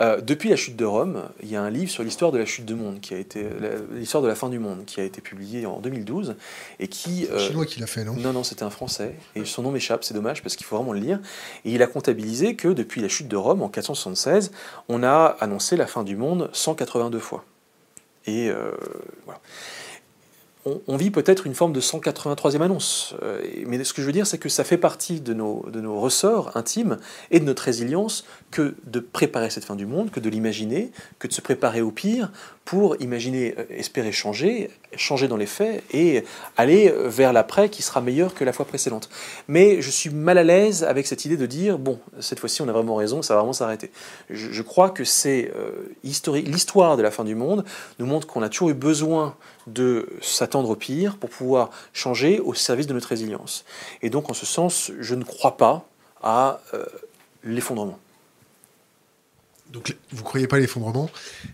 Euh, depuis la chute de Rome, il y a un livre sur l'histoire de la chute du monde, qui a été l'histoire de la fin du monde, qui a été publié en 2012 et qui. Euh, chinois qui l'a fait, non? Non, non, c'était un Français et son nom m'échappe, c'est dommage parce qu'il faut vraiment le lire. Et il a comptabilisé que depuis la chute de Rome en 476, on a annoncé la fin du monde 182 fois. Et euh, voilà on, vit peut-être une forme de 183e annonce. Euh, mais ce que je veux dire, c'est que ça fait partie de nos, de nos ressorts intimes et de notre résilience que de préparer cette fin du monde, que de l'imaginer, que de se préparer au pire pour imaginer, euh, espérer changer, changer dans les faits et aller vers l'après qui sera meilleur que la fois précédente. Mais je suis mal à l'aise avec cette idée de dire, bon, cette fois-ci on a vraiment raison, ça va vraiment s'arrêter. Je, crois que c'est euh. L'histoire de la fin du monde nous montre qu'on a toujours eu besoin de s'attendre au pire pour pouvoir changer au service de notre résilience. Et donc en ce sens, je ne crois pas à euh, l'effondrement. Donc vous ne croyez pas à l'effondrement.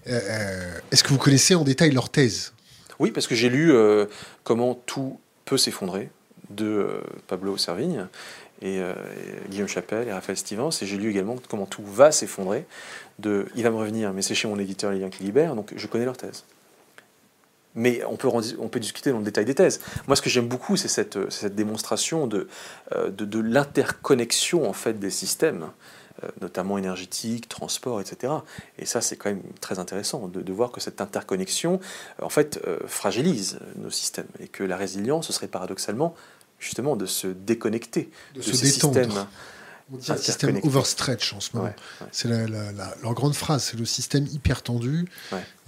Euh, euh, est-ce que vous connaissez en détail leur thèse? Oui, parce que j'ai lu Comment tout peut s'effondrer de Pablo Servigne et, Guillaume Chapelle et Raphaël Stevens. Et j'ai lu également Comment tout va s'effondrer de Il va me revenir, mais c'est chez mon éditeur Lilian qui libère, donc je connais leur thèse mais on peut, discuter dans le détail des thèses. Moi, ce que j'aime beaucoup, c'est cette, démonstration de, euh, de, l'interconnexion en fait des systèmes, euh, notamment énergétiques, transport, etc. Et ça, c'est quand même très intéressant de, de, voir que cette interconnexion, en fait, euh, fragilise nos systèmes et que la résilience, ce serait paradoxalement justement de se déconnecter de, ces systèmes on dit un système overstretch en ce moment. C'est leur grande phrase, c'est le système hyper tendu.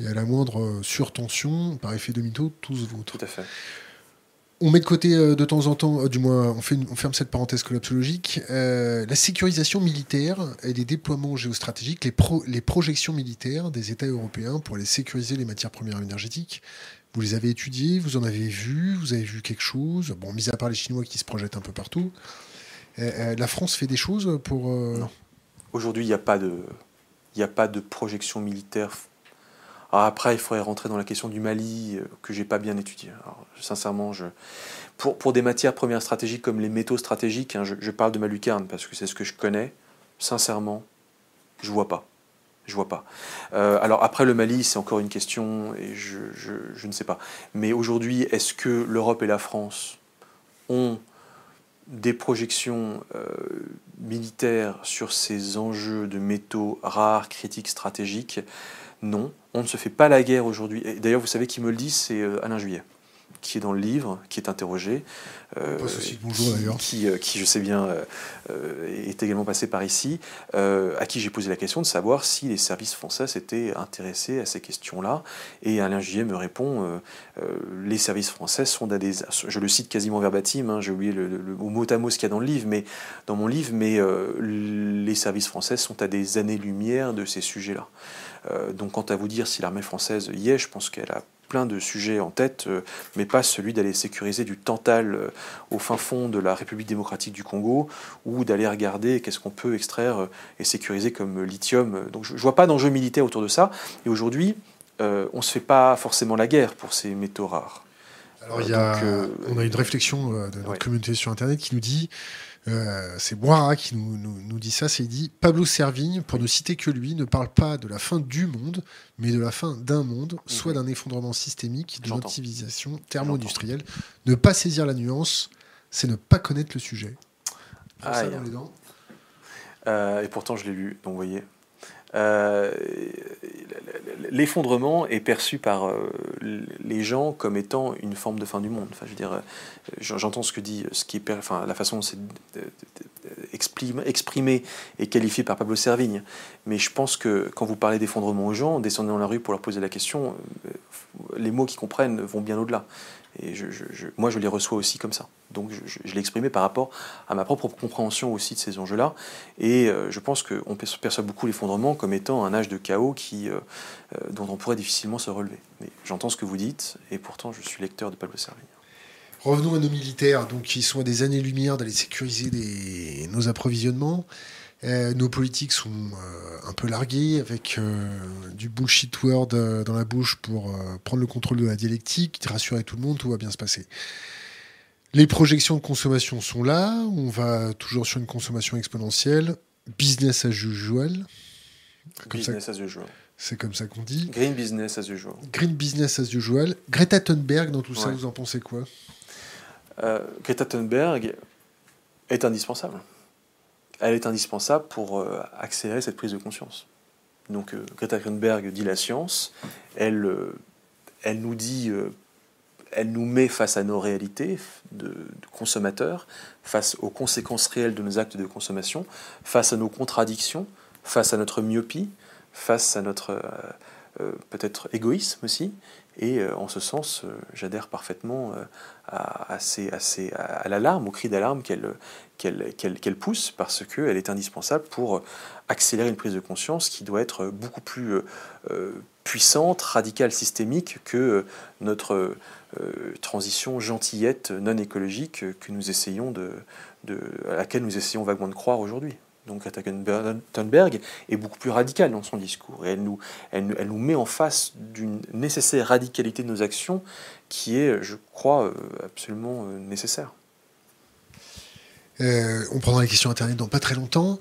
Et à la moindre euh, surtension, par effet domino, tout se vautre. Tout à fait. On met de côté euh, de temps en temps, euh, du moins on, ferme cette parenthèse collapsologique, la sécurisation militaire et les déploiements géostratégiques, les, projections militaires des États européens pour aller sécuriser les matières premières énergétiques. Vous les avez étudiées, vous en avez vu, vous avez vu quelque chose, bon, mis à part les Chinois qui se projettent un peu partout. Euh, euh, la France fait des choses pour... Euh. Aujourd'hui, il n'y a, a pas de projection militaire. Après, il faudrait rentrer dans la question du Mali, que j'ai pas bien étudié. sincèrement, je... pour, pour des matières premières stratégiques comme les métaux stratégiques, hein, je, parle de ma lucarne parce que c'est ce que je connais. Sincèrement, je vois pas. Je vois pas. alors après le Mali, c'est encore une question et je, je, je ne sais pas. Mais aujourd'hui, est-ce que l'Europe et la France ont des projections euh, militaires sur ces enjeux de métaux rares, critiques, stratégiques, non. On ne se fait pas la guerre aujourd'hui. D'ailleurs, vous savez qui me le dit, c'est euh, Alain Juillet qui est dans le livre, qui est interrogé, euh, bonjour d'ailleurs, qui, euh, qui, je sais bien euh, est également passé par ici, à qui j'ai posé la question de savoir si les services français s'étaient intéressés à ces questions-là. Et Alain Gillet me répond les services français sont à des, je le cite quasiment verbatim, hein, j'ai oublié le, le, mot à mot ce qu'il y a dans le livre, mais dans mon livre, mais les services français sont à des années-lumière de ces sujets-là. Donc, quant à vous dire si l'armée française y est, je pense qu'elle a plein de sujets en tête, euh, mais pas celui d'aller sécuriser du Tantal euh, au fin fond de la République démocratique du Congo, ou d'aller regarder qu'est-ce qu'on peut extraire euh, et sécuriser comme lithium. Donc je ne vois pas d'enjeu militaire autour de ça. Et aujourd'hui, on ne se fait pas forcément la guerre pour ces métaux rares. Alors, il y a, on a une réflexion de notre communauté sur Internet qui nous dit euh, c'est Boira qui nous, dit ça. C'est dit Pablo Servigne, pour ne citer que lui, ne parle pas de la fin du monde, mais de la fin d'un monde, soit d'un effondrement systémique de notre civilisation thermo-industrielle. Ne pas saisir la nuance, c'est ne pas connaître le sujet. Ah, ça dans les dents. Euh, et pourtant, je l'ai lu, donc vous voyez. Euh, l'effondrement est perçu par euh, les gens comme étant une forme de fin du monde. Enfin, je veux dire, euh, j'entends ce que dit, ce qui est, enfin, la façon dont c'est exprimé et qualifié par Pablo Servigne. Mais je pense que quand vous parlez d'effondrement aux gens, descendez dans la rue pour leur poser la question, les mots qu'ils comprennent vont bien au-delà. Et moi, je les reçois aussi comme ça. Donc, je, l'ai exprimé par rapport à ma propre compréhension aussi de ces enjeux-là. Et euh, je pense qu'on perçoit beaucoup l'effondrement comme étant un âge de chaos qui, euh, dont on pourrait difficilement se relever. Mais j'entends ce que vous dites, et pourtant, je suis lecteur de Pablo Servigne. Revenons à nos militaires, donc qui sont à des années-lumière d'aller sécuriser nos approvisionnements. Euh, nos politiques sont euh, un peu larguées avec euh, du bullshit word dans la bouche pour prendre le contrôle de la dialectique, rassurer tout le monde, tout va bien se passer. Les projections de consommation sont là, on va toujours sur une consommation exponentielle, business as usual. Business as usual. C'est comme ça qu'on dit. Green business as usual. Green business as usual. Greta Thunberg, dans tout ça, vous en pensez quoi? Greta Thunberg est indispensable elle est indispensable pour euh, accélérer cette prise de conscience. Donc euh, Greta Thunberg dit la science, elle, euh, elle nous dit, elle nous met face à nos réalités de, consommateurs, face aux conséquences réelles de nos actes de consommation, face à nos contradictions, face à notre myopie, face à notre peut-être égoïsme aussi. Et en ce sens, j'adhère parfaitement à, à, à l'alarme, au cri d'alarme qu'elle qu'elle pousse parce qu'elle est indispensable pour accélérer une prise de conscience qui doit être beaucoup plus euh, euh, puissante, radicale, systémique que notre euh, transition gentillette non écologique que nous essayons de, à laquelle nous essayons vaguement de croire aujourd'hui. Donc Greta Thunberg est beaucoup plus radicale dans son discours et elle nous, elle, elle nous met en face d'une nécessaire radicalité de nos actions qui est, je crois, absolument nécessaire. Euh, on prendra les questions Internet dans pas très longtemps.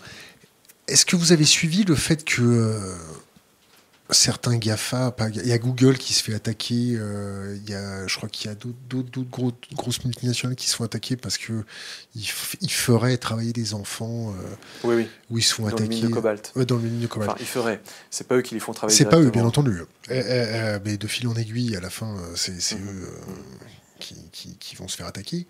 Est-ce que vous avez suivi le fait que euh, certains GAFA, il y a Google qui se fait attaquer, euh, il y a, je crois qu'il y a d'autres grosses multinationales qui se font attaquer parce qu'ils ils feraient travailler des enfants oui, oui. où ils se font dans attaquer. Le mine de cobalt. dans le mine de cobalt. Enfin, ils feraient. C'est pas eux qui les font travailler. C'est pas eux, bien entendu. mais de fil en aiguille, à la fin, c'est mhm. eux. Qui, vont se faire attaquer.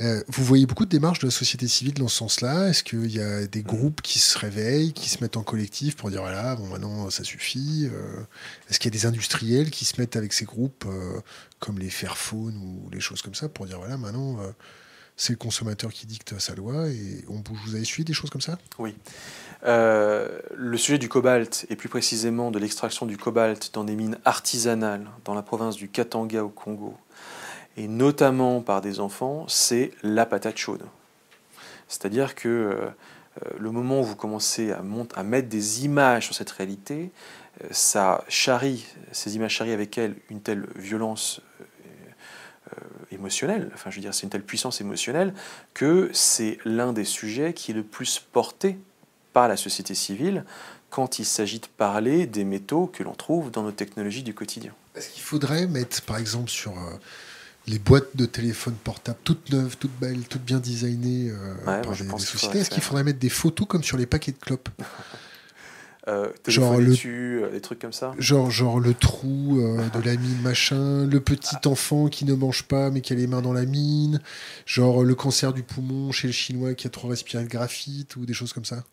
Euh, vous voyez beaucoup de démarches de la société civile dans ce sens-là Est-ce qu'il y a des groupes qui se réveillent, qui se mettent en collectif pour dire voilà, bon maintenant ça suffit euh, Est-ce qu'il y a des industriels qui se mettent avec ces groupes euh, comme les Fairphone ou les choses comme ça pour dire voilà, maintenant c'est le consommateur qui dicte sa loi et on bouge. Vous avez suivi des choses comme ça? Oui. le sujet du cobalt, et plus précisément de l'extraction du cobalt dans des mines artisanales dans la province du Katanga au Congo, et notamment par des enfants, c'est la patate chaude. C'est-à-dire que euh, le moment où vous commencez à, mettre des images sur cette réalité, euh, ça charrie, ces images charrient avec elles une telle violence euh, émotionnelle, enfin je veux dire c'est une telle puissance émotionnelle, que c'est l'un des sujets qui est le plus porté par la société civile quand il s'agit de parler des métaux que l'on trouve dans nos technologies du quotidien. Est-ce qu'il faudrait mettre par exemple sur les boîtes de téléphone portables toutes neuves, toutes belles, toutes bien designées euh, par sociétés. Est-ce qu'il faudrait mettre des photos comme sur les paquets de clopes (laughs) euh, genre le dessus, euh, des trucs comme ça? Genre, genre le trou de la mine machin le petit enfant qui ne mange pas mais qui a les mains dans la mine. Genre le cancer du poumon chez le chinois qui a trop respiré le graphite ou des choses comme ça.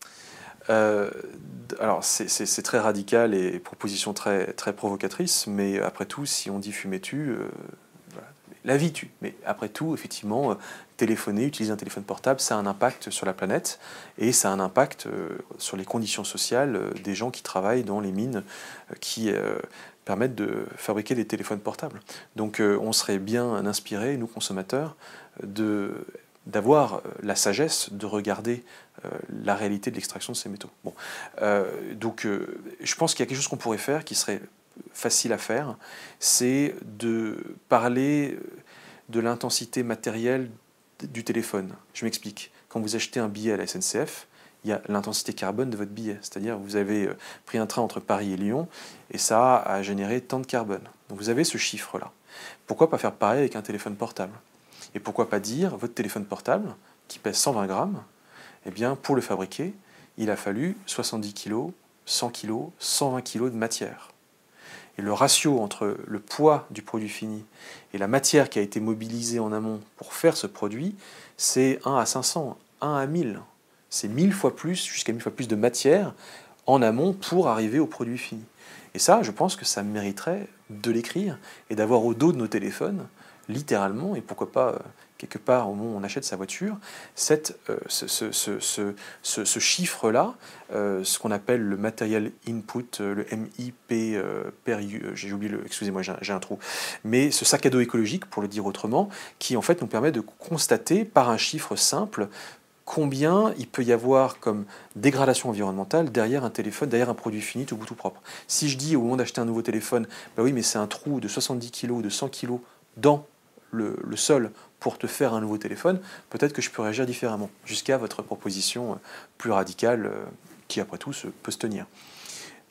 Alors c'est très radical et proposition très, très provocatrice mais après tout si on dit fumer tu la vie tue. Mais après tout, effectivement, euh, téléphoner, utiliser un téléphone portable, ça a un impact sur la planète et ça a un impact euh, sur les conditions sociales euh, des gens qui travaillent dans les mines qui permettent de fabriquer des téléphones portables. Donc on serait bien inspiré, nous consommateurs, d'avoir la sagesse de regarder la réalité de l'extraction de ces métaux. Donc je pense qu'il y a quelque chose qu'on pourrait faire qui serait facile à faire, c'est de parler de l'intensité matérielle du téléphone. Je m'explique. Quand vous achetez un billet à la SNCF, il y a l'intensité carbone de votre billet. C'est-à-dire vous avez euh, pris un train entre Paris et Lyon et ça a généré tant de carbone. Donc vous avez ce chiffre-là. Pourquoi pas faire pareil avec un téléphone portable? Et pourquoi pas dire votre téléphone portable qui pèse 120 grammes, eh bien pour le fabriquer, il a fallu 70 kg, 100 kg, 120 kg de matière. Et le ratio entre le poids du produit fini et la matière qui a été mobilisée en amont pour faire ce produit, c'est 1 à 500, 1 à 1000. C'est 1000 fois plus, jusqu'à 1000 fois plus de matière en amont pour arriver au produit fini. Et ça, je pense que ça mériterait de l'écrire et d'avoir au dos de nos téléphones littéralement, et pourquoi pas quelque part au moment où on achète sa voiture, cette, ce, ce, ce, ce chiffre-là, ce qu'on appelle le material input, le MIP, j'ai oublié le, excusez-moi, j'ai un trou, mais ce sac à dos écologique, pour le dire autrement, qui en fait nous permet de constater par un chiffre simple combien il peut y avoir comme dégradation environnementale derrière un téléphone, derrière un produit fini tout bout tout propre. Si je dis au moment d'acheter un nouveau téléphone, bah oui, mais c'est un trou de 70 kg ou de 100 kg dans le, sol pour te faire un nouveau téléphone, peut-être que je peux réagir différemment, jusqu'à votre proposition euh, plus radicale, euh, qui après tout peut se tenir.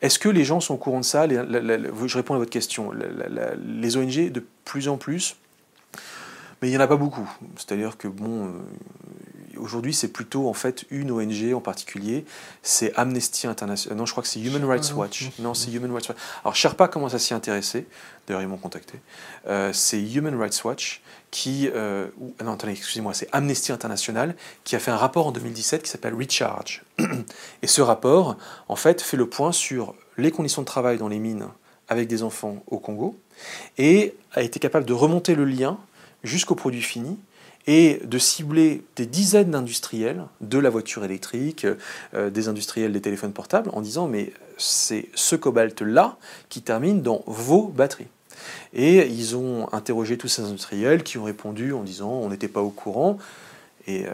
Est-ce que les gens sont au courant de ça Je réponds à votre question. Les ONG, de plus en plus, mais il n'y en a pas beaucoup. C'est-à-dire que, bon, euh, aujourd'hui, c'est plutôt en fait une ONG en particulier, c'est Amnesty International. Non, je crois que c'est Human Rights Watch. Non, c'est Human Rights Watch. Alors, Sherpa commence à s'y intéresser. D'ailleurs, ils m'ont contacté. Euh, c'est Human Rights Watch qui. Euh, non, attendez, excusez-moi, c'est Amnesty International qui a fait un rapport en 2017 qui s'appelle Recharge. (clears throat) Et ce rapport, en fait, fait le point sur les conditions de travail dans les mines avec des enfants au Congo et a été capable de remonter le lien jusqu'au produit fini et de cibler des dizaines d'industriels de la voiture électrique, euh, des industriels des téléphones portables, en disant mais c'est ce cobalt-là qui termine dans vos batteries. Et ils ont interrogé tous ces industriels qui ont répondu en disant on n'était pas au courant. Et euh,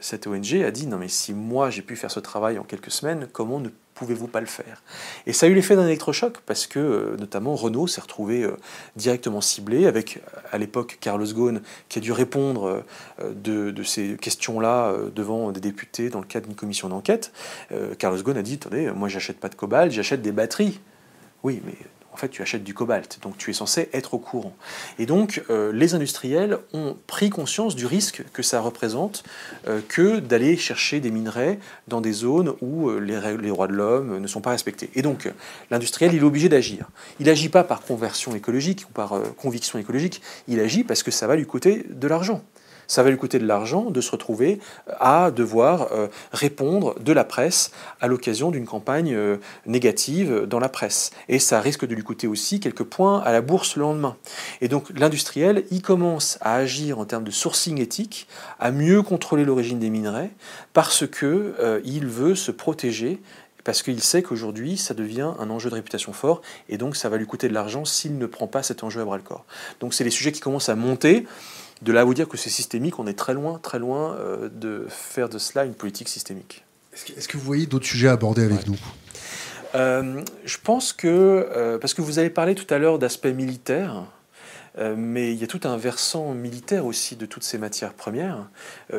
cette ONG a dit non mais si moi j'ai pu faire ce travail en quelques semaines, comment ne pouvez-vous pas le faire? Et ça a eu l'effet d'un électrochoc parce que euh, notamment Renault s'est retrouvé euh, directement ciblé avec à l'époque Carlos Ghosn qui a dû répondre de, de ces questions-là devant des députés dans le cadre d'une commission d'enquête. Carlos Ghosn a dit attendez, moi j'achète pas de cobalt, j'achète des batteries. Oui, mais en fait, tu achètes du cobalt, donc tu es censé être au courant. Et donc, euh, les industriels ont pris conscience du risque que ça représente euh, que d'aller chercher des minerais dans des zones où euh, les, les, droits de l'homme ne sont pas respectés. Et donc, l'industriel, il est obligé d'agir. Il n'agit pas par conversion écologique ou par conviction écologique, il agit parce que ça va lui coûter de l'argent ça va lui coûter de l'argent de se retrouver à devoir euh, répondre de la presse à l'occasion d'une campagne euh, négative dans la presse. Et ça risque de lui coûter aussi quelques points à la bourse le lendemain. Et donc l'industriel, il commence à agir en termes de sourcing éthique, à mieux contrôler l'origine des minerais, parce que euh, il veut se protéger parce qu'il sait qu'aujourd'hui, ça devient un enjeu de réputation fort, et donc ça va lui coûter de l'argent s'il ne prend pas cet enjeu à bras le corps. Donc c'est les sujets qui commencent à monter. De là à vous dire que c'est systémique, on est très loin, très loin euh, de faire de cela une politique systémique. Est-ce que, vous voyez d'autres sujets à aborder avec nous? Euh, Je pense que, euh, parce que vous avez parlé tout à l'heure d'aspect militaire, mais il y a tout un versant militaire aussi de toutes ces matières premières,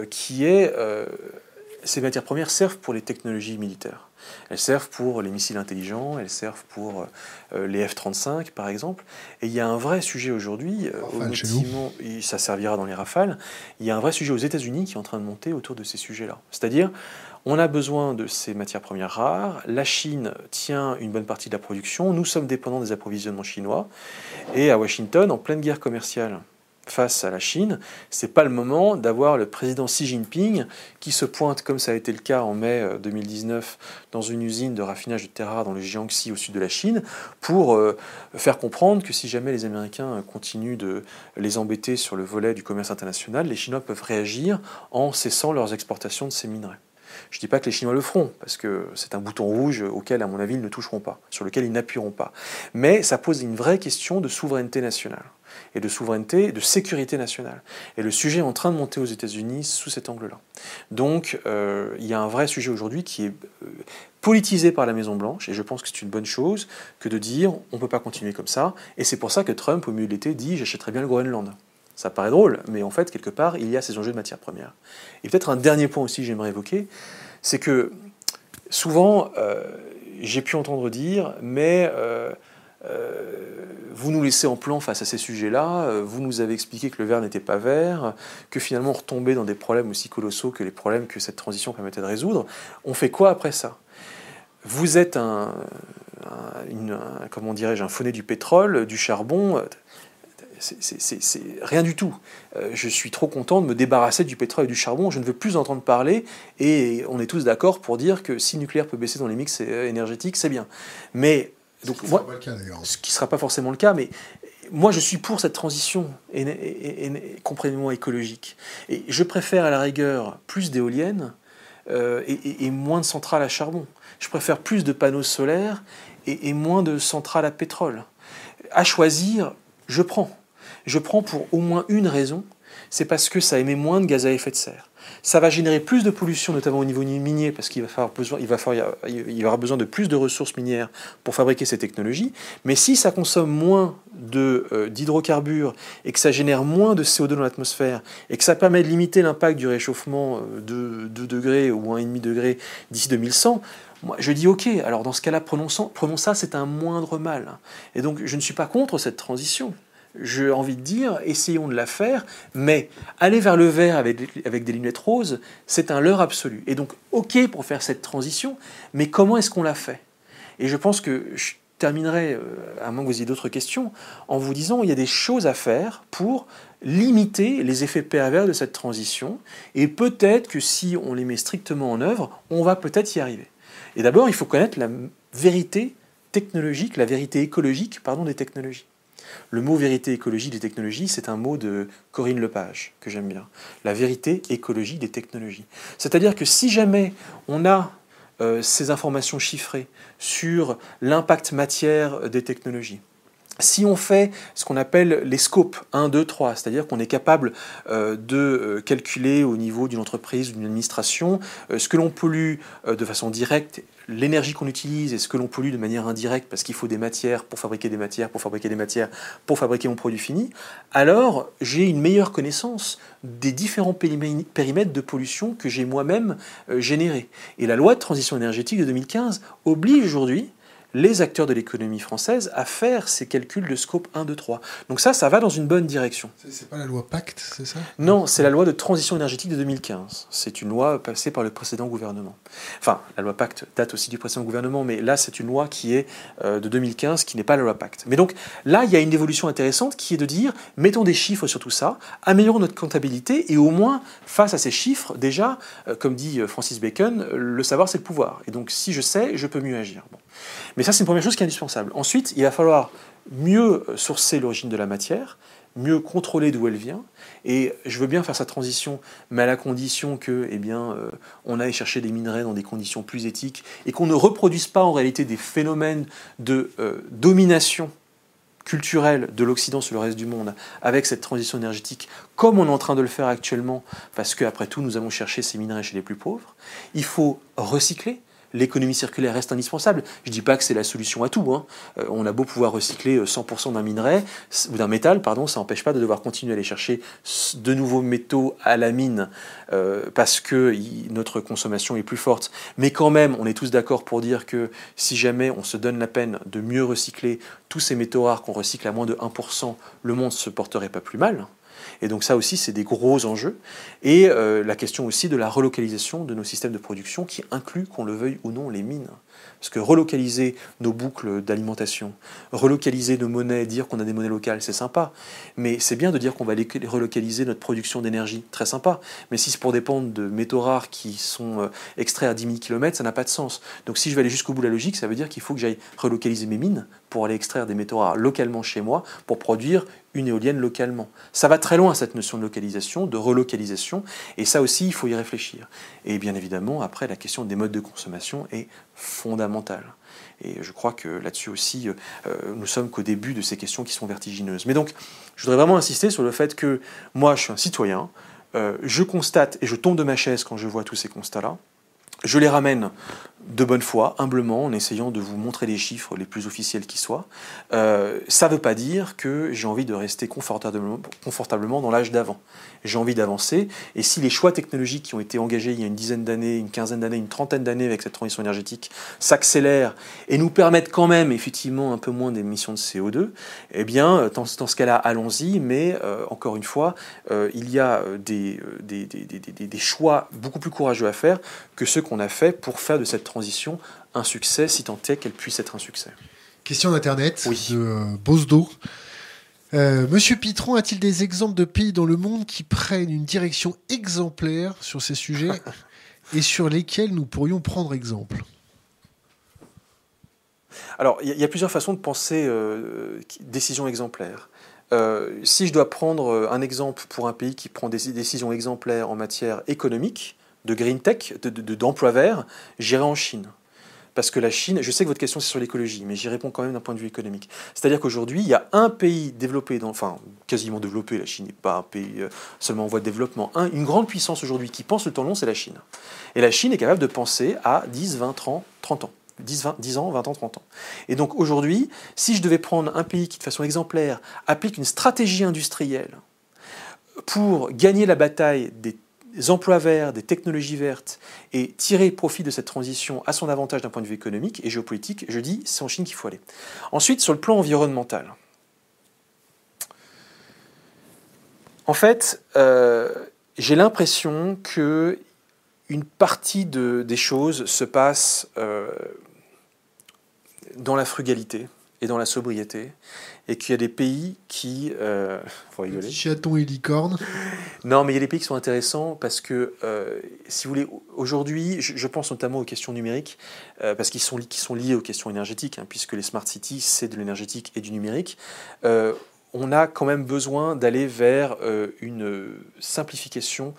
qui est, ces matières premières servent pour les technologies militaires. Elles servent pour les missiles intelligents, elles servent pour euh, les F-35 par exemple. Et il y a un vrai sujet aujourd'hui, euh, ça servira dans les rafales, il y a un vrai sujet aux États-Unis qui est en train de monter autour de ces sujets-là. C'est-à-dire, on a besoin de ces matières premières rares, la Chine tient une bonne partie de la production, nous sommes dépendants des approvisionnements chinois, et à Washington, en pleine guerre commerciale face à la Chine, c'est pas le moment d'avoir le président Xi Jinping qui se pointe, comme ça a été le cas en mai 2019, euh, dans une usine de raffinage de terre rare dans le Jiangxi au sud de la Chine, pour euh, faire comprendre que si jamais les Américains continuent de les embêter sur le volet du commerce international, les Chinois peuvent réagir en cessant leurs exportations de ces minerais. Je ne dis pas que les Chinois le feront, parce que c'est un bouton rouge auquel, à mon avis, ils ne toucheront pas, sur lequel ils n'appuieront pas. Mais ça pose une vraie question de souveraineté nationale et de souveraineté et de sécurité nationale. Et le sujet est en train de monter aux États-Unis sous cet angle-là. Donc euh, il y a un vrai sujet aujourd'hui qui est euh, politisé par la Maison-Blanche, et je pense que c'est une bonne chose que de dire on ne peut pas continuer comme ça, et c'est pour ça que Trump, au milieu de l'été, dit j'achèterai bien le Groenland. Ça paraît drôle, mais en fait, quelque part, il y a ces enjeux de matières premières. Et peut-être un dernier point aussi que j'aimerais évoquer, c'est que souvent, euh, j'ai pu entendre dire, mais vous nous laissez en plan face à ces sujets-là, euh, vous nous avez expliqué que le verre n'était pas vert, que finalement on retombait dans des problèmes aussi colossaux que les problèmes que cette transition permettait de résoudre. On fait quoi après ça? Vous êtes un, comment dirais-je, un fauné du pétrole, du charbon. C'est rien du tout. Euh, je suis trop content de me débarrasser du pétrole et du charbon. Je ne veux plus entendre parler. Et on est tous d'accord pour dire que si le nucléaire peut baisser dans les mix énergétiques, c'est bien. Mais donc, ce qui ne sera pas le cas Ce qui ne sera pas forcément le cas, mais moi, je suis pour cette transition, comprenez-moi, écologique. Et je préfère à la rigueur plus d'éoliennes euh, et, moins de centrales à charbon. Je préfère plus de panneaux solaires et, moins de centrales à pétrole. À choisir, je prends. Je prends pour au moins une raison, c'est parce que ça émet moins de gaz à effet de serre. Ça va générer plus de pollution, notamment au niveau minier, parce qu'il va, falloir besoin, il va, il y aura besoin de plus de ressources minières pour fabriquer ces technologies. Mais si ça consomme moins euh, d'hydrocarbures et que ça génère moins de CO2 dans l'atmosphère et que ça permet de limiter l'impact du réchauffement euh, de 2 degrés ou 1,5 degré d'ici 2100, moi, je dis ok, alors dans ce cas-là, prenons ça, c'est un moindre mal. Et donc, je ne suis pas contre cette transition j'ai envie de dire, essayons de la faire, mais aller vers le vert avec, des lunettes roses, c'est un leurre absolu. Et donc, ok pour faire cette transition, mais comment est-ce qu'on la fait? Et je pense que je terminerai, euh, à moins que vous ayez d'autres questions, en vous disant il y a des choses à faire pour limiter les effets pervers de cette transition, et peut-être que si on les met strictement en œuvre, on va peut-être y arriver. Et d'abord, il faut connaître la vérité technologique, la vérité écologique, pardon, des technologies. Le mot vérité écologie des technologies, c'est un mot de Corinne Lepage que j'aime bien. La vérité écologie des technologies. C'est-à-dire que si jamais on a euh, ces informations chiffrées sur l'impact matière des technologies, si on fait ce qu'on appelle les scopes 1, 2, 3, c'est-à-dire qu'on est capable euh, de euh, calculer au niveau d'une entreprise ou d'une administration euh, ce que l'on pollue de façon directe, l'énergie qu'on utilise et ce que l'on pollue de manière indirecte parce qu'il faut des matières pour fabriquer des matières, pour fabriquer des matières, pour fabriquer mon produit fini, alors j'ai une meilleure connaissance des différents périmètres de pollution que j'ai moi-même générés. Et la loi de transition énergétique de 2015 oblige aujourd'hui les acteurs de l'économie française à faire ces calculs de scope 1, 2, 3. Donc ça, ça va dans une bonne direction. C'est pas la loi Pacte, c'est ça? Non, c'est la loi de transition énergétique de 2015. C'est une loi passée par le précédent gouvernement. Enfin, la loi Pacte date aussi du précédent gouvernement, mais là, c'est une loi qui est euh, de 2015, qui n'est pas la loi Pacte. Mais donc là, il y a une évolution intéressante qui est de dire, mettons des chiffres sur tout ça, améliorons notre comptabilité, et au moins, face à ces chiffres, déjà, euh, comme dit euh, Francis Bacon, le savoir, c'est le pouvoir. Et donc, si je sais, je peux mieux agir. Bon. Mais ça, c'est une première chose qui est indispensable. Ensuite, il va falloir mieux sourcer l'origine de la matière, mieux contrôler d'où elle vient. Et je veux bien faire sa transition, mais à la condition que, eh bien, euh, on aille chercher des minerais dans des conditions plus éthiques et qu'on ne reproduise pas en réalité des phénomènes de euh, domination culturelle de l'Occident sur le reste du monde avec cette transition énergétique, comme on est en train de le faire actuellement, parce qu'après tout, nous avons cherché ces minerais chez les plus pauvres. Il faut recycler, l'économie circulaire reste indispensable. Je ne dis pas que c'est la solution à tout. Hein. Euh, on a beau pouvoir recycler 100% euh, d'un minerai ou d'un métal, pardon, ça n'empêche pas de devoir continuer à aller chercher de nouveaux métaux à la mine euh, parce que notre consommation est plus forte. Mais quand même, on est tous d'accord pour dire que si jamais on se donne la peine de mieux recycler tous ces métaux rares qu'on recycle à moins de 1%, le monde se porterait pas plus mal. Et donc ça aussi, c'est des gros enjeux. Et euh, la question aussi de la relocalisation de nos systèmes de production qui inclut, qu'on le veuille ou non, les mines. Parce que relocaliser nos boucles d'alimentation, relocaliser nos monnaies, dire qu'on a des monnaies locales, c'est sympa. Mais c'est bien de dire qu'on va relocaliser notre production d'énergie, très sympa. Mais si c'est pour dépendre de métaux rares qui sont euh, extraits à 10 000 km, ça n'a pas de sens. Donc si je vais aller jusqu'au bout de la logique, ça veut dire qu'il faut que j'aille relocaliser mes mines pour aller extraire des métaux rares localement chez moi pour produire une éolienne localement. Ça va très loin cette notion de localisation, de relocalisation, et ça aussi il faut y réfléchir. Et bien évidemment, après, la question des modes de consommation est fondamentale. Et je crois que là-dessus aussi, euh, nous sommes qu'au début de ces questions qui sont vertigineuses. Mais donc, je voudrais vraiment insister sur le fait que moi, je suis un citoyen, euh, je constate et je tombe de ma chaise quand je vois tous ces constats-là. Je les ramène de bonne foi, humblement, en essayant de vous montrer les chiffres les plus officiels qui soient. Euh, ça ne veut pas dire que j'ai envie de rester confortablement, dans l'âge d'avant. J'ai envie d'avancer, et si les choix technologiques qui ont été engagés il y a une dizaine d'années, une quinzaine d'années, une trentaine d'années avec cette transition énergétique s'accélèrent et nous permettent quand même effectivement un peu moins d'émissions de CO2, eh bien, dans, ce cas-là, allons-y, mais euh, encore une fois, euh, il y a des choix beaucoup plus courageux à faire que ceux qu'on a fait pour faire de cette transition un succès, si tant est qu'elle puisse être un succès. Question d'Internet de euh, Bosdo. Euh, Monsieur Pitron a-t-il des exemples de pays dans le monde qui prennent une direction exemplaire sur ces sujets (laughs) et sur lesquels nous pourrions prendre exemple? Alors, il y, a plusieurs façons de penser euh, décision exemplaire. si je dois prendre un exemple pour un pays qui prend des décisions exemplaires en matière économique, de green tech, d'emploi de, vert, j'irai en Chine. Parce que la Chine, je sais que votre question c'est sur l'écologie, mais j'y réponds quand même d'un point de vue économique. C'est-à-dire qu'aujourd'hui, il y a un pays développé, enfin quasiment développé, la Chine n'est pas un pays euh, seulement en voie de développement, une grande puissance aujourd'hui qui pense le temps long, c'est la Chine. Et la Chine est capable de penser à 10, 20, 30, 30 ans. 10, 20, 10 ans, 20 ans, 30 ans. Et donc aujourd'hui, si je devais prendre un pays qui de façon exemplaire applique une stratégie industrielle pour gagner la bataille des emplois verts, des technologies vertes, et tirer profit de cette transition à son avantage d'un point de vue économique et géopolitique, je dis c'est en Chine qu'il faut aller. Ensuite, sur le plan environnemental. En fait, euh, j'ai l'impression que une partie de, des choses se passe euh, dans la frugalité et dans la sobriété, et qu'il y a des pays qui... Euh, faut rigoler. Chaton et licorne. Non, mais il y a des pays qui sont intéressants parce que, euh, si vous voulez, aujourd'hui, je, pense notamment aux questions numériques, euh, parce qu'ils sont, qui sont liés aux questions énergétiques, hein, puisque les smart cities, c'est de l'énergétique et du numérique. Euh, on a quand même besoin d'aller vers une simplification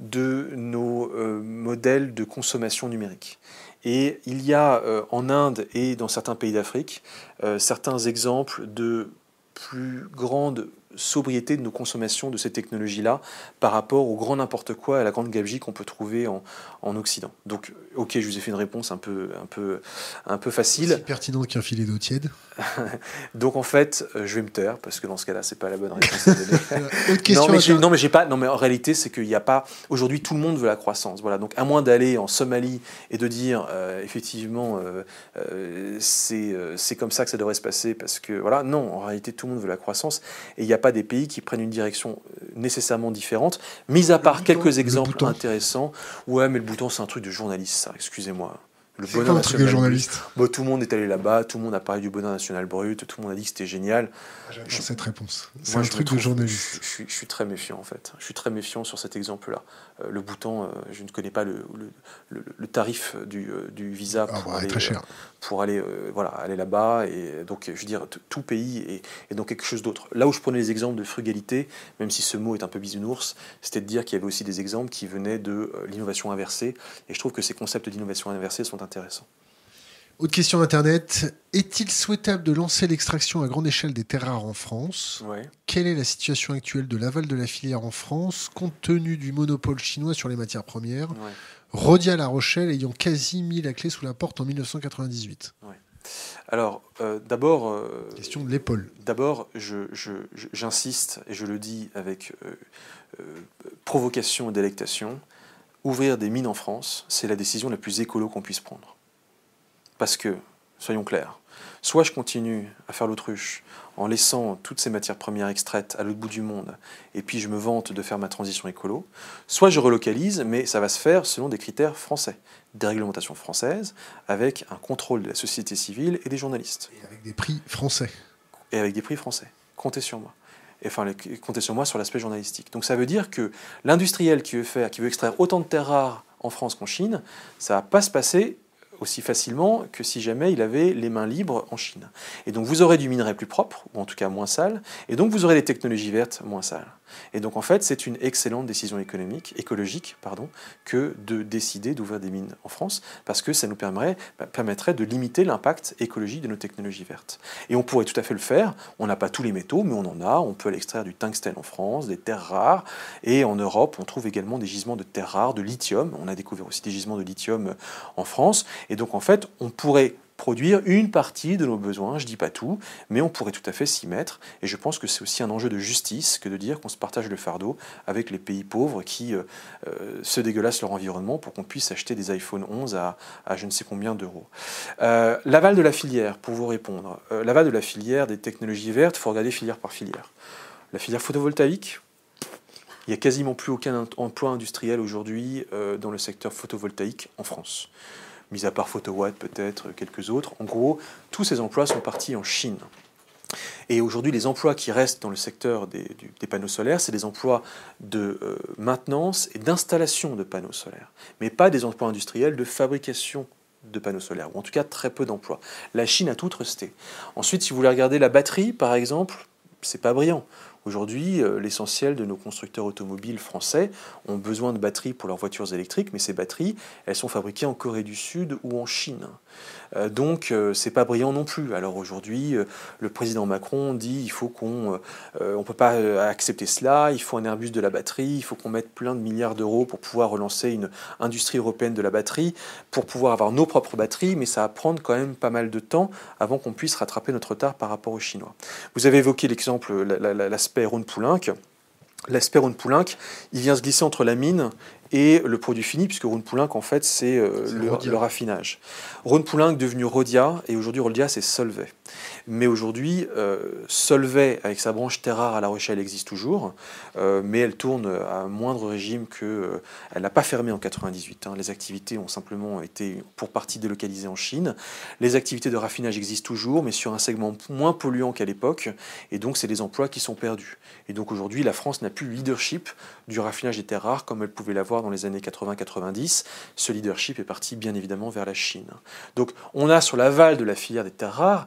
de nos modèles de consommation numérique. Et il y a euh, en Inde et dans certains pays d'Afrique euh, certains exemples de plus grande sobriété de nos consommations de ces technologies-là par rapport au grand n'importe quoi et à la grande gabegie qu'on peut trouver en, en, Occident. Donc, ok, je vous ai fait une réponse un peu, un peu, un peu facile. Aussi pertinent qu'un filet d'eau tiède. (laughs) Donc, en fait, euh, je vais me taire parce que dans ce cas-là, c'est pas la bonne réponse donner. (laughs) Autre question non, mais non, mais j'ai pas. Non, mais en réalité, c'est qu'il n'y a pas. Aujourd'hui, tout le monde veut la croissance. Voilà. Donc, à moins d'aller en Somalie et de dire euh, effectivement, euh, c'est comme ça que ça devrait se passer parce que voilà. Non, en réalité, tout le monde veut la croissance et il n'y a pas des pays qui prennent une direction euh, nécessairement différente, mis à part quelques exemples intéressants. Ouais, mais le bouton, c'est un truc de journaliste, ça, excusez-moi. Le bonheur national. journaliste? Bon, tout le monde est allé là-bas, tout le monde a parlé du bonheur national brut, tout le monde a dit que c'était génial. J'adore cette réponse. C'est un truc de journaliste. Je, suis très méfiant en fait. Je suis très méfiant sur cet exemple-là. Euh, le bouton, euh, je ne connais pas le, le, tarif du, du visa ah, pour, aller, très cher. pour aller, voilà, aller là-bas. Et donc, je veux dire, tout pays est, est donc quelque chose d'autre. Là où je prenais les exemples de frugalité, même si ce mot est un peu bisounours, c'était de dire qu'il y avait aussi des exemples qui venaient de l'innovation inversée. Et je trouve que ces concepts d'innovation inversée sont intéressant. Autre question d'Internet. Est-il souhaitable de lancer l'extraction à grande échelle des terres rares en France? Quelle est la situation actuelle de l'aval de la filière en France, compte tenu du monopole chinois sur les matières premières? Rodia La Rochelle ayant quasi mis la clé sous la porte en 1998. Alors, euh, d'abord. Euh, question de l'épaule. D'abord, j'insiste, et je le dis avec euh, provocation et délectation ouvrir des mines en France, c'est la décision la plus écolo qu'on puisse prendre. Parce que, soyons clairs, soit je continue à faire l'autruche en laissant toutes ces matières premières extraites à l'autre bout du monde, et puis je me vante de faire ma transition écolo, soit je relocalise, mais ça va se faire selon des critères français, des réglementations françaises, avec un contrôle de la société civile et des journalistes. Et avec des prix français. Et avec des prix français. Comptez sur moi enfin, comptez sur moi sur l'aspect journalistique. Donc ça veut dire que l'industriel qui veut faire, qui veut extraire autant de terres rares en France qu'en Chine, ça va pas se passer aussi facilement que si jamais il avait les mains libres en Chine. Et donc vous aurez du minerai plus propre, ou en tout cas moins sale, et donc vous aurez des technologies vertes moins sales. Et donc en fait, c'est une excellente décision économique, écologique pardon, que de décider d'ouvrir des mines en France, parce que ça nous permettrait, bah, de limiter l'impact écologique de nos technologies vertes. Et on pourrait tout à fait le faire, on n'a pas tous les métaux, mais on en a, on peut aller extraire du tungstène en France, des terres rares, et en Europe, on trouve également des gisements de terres rares, de lithium, on a découvert aussi des gisements de lithium en France, et donc en fait, on pourrait produire une partie de nos besoins, je dis pas tout, mais on pourrait tout à fait s'y mettre. Et je pense que c'est aussi un enjeu de justice que de dire qu'on se partage le fardeau avec les pays pauvres qui euh, euh, se dégueulassent leur environnement pour qu'on puisse acheter des iPhone 11 à, je ne sais combien d'euros. Euh, l'aval de la filière, pour vous répondre, l'aval de la filière des technologies vertes, il faut regarder filière par filière. La filière photovoltaïque, il n'y a quasiment plus aucun emploi industriel aujourd'hui dans le secteur photovoltaïque en France mis à part PhotoWatt peut-être, quelques autres. En gros, tous ces emplois sont partis en Chine. Et aujourd'hui, les emplois qui restent dans le secteur des, panneaux solaires, c'est des emplois de euh, maintenance et d'installation de panneaux solaires, mais pas des emplois industriels de fabrication de panneaux solaires, ou en tout cas très peu d'emplois. La Chine a tout trusté. Ensuite, si vous voulez regarder la batterie, par exemple, c'est pas brillant. Aujourd'hui, euh, l'essentiel de nos constructeurs automobiles français ont besoin de batteries pour leurs voitures électriques, mais ces batteries, elles sont fabriquées en Corée du Sud ou en Chine. Euh, donc euh, c'est pas brillant non plus. Alors aujourd'hui, le président Macron dit il faut qu'on, on peut pas accepter cela, il faut un Airbus de la batterie, il faut qu'on mette plein de milliards d'euros pour pouvoir relancer une industrie européenne de la batterie, pour pouvoir avoir nos propres batteries, mais ça va prendre quand même pas mal de temps avant qu'on puisse rattraper notre retard par rapport aux Chinois. Vous avez évoqué l'exemple, l'aspect l'aspect Rhône-Poulenc. L'aspect Rhône-Poulenc, il vient se glisser entre la mine et le produit fini, puisque Rhône-Poulenc, en fait, c'est euh, le, raffinage. Rhône-Poulenc devenu Rhodia, et aujourd'hui Rhodia, c'est Solvay. Mais aujourd'hui, euh, Solvay, avec sa branche terre rare à La Rochelle, existe toujours, euh, mais elle tourne à moindre régime que... elle n'a pas fermé en 98. Hein. Les activités ont simplement été pour partie délocalisées en Chine. Les activités de raffinage existent toujours, mais sur un segment moins polluant qu'à l'époque, et donc c'est des emplois qui sont perdus. Et donc aujourd'hui, la France n'a plus le leadership du raffinage des terres rares comme elle pouvait l'avoir dans les années 80-90. Ce leadership est parti bien évidemment vers la Chine. Donc on a sur l'aval de la filière des terres rares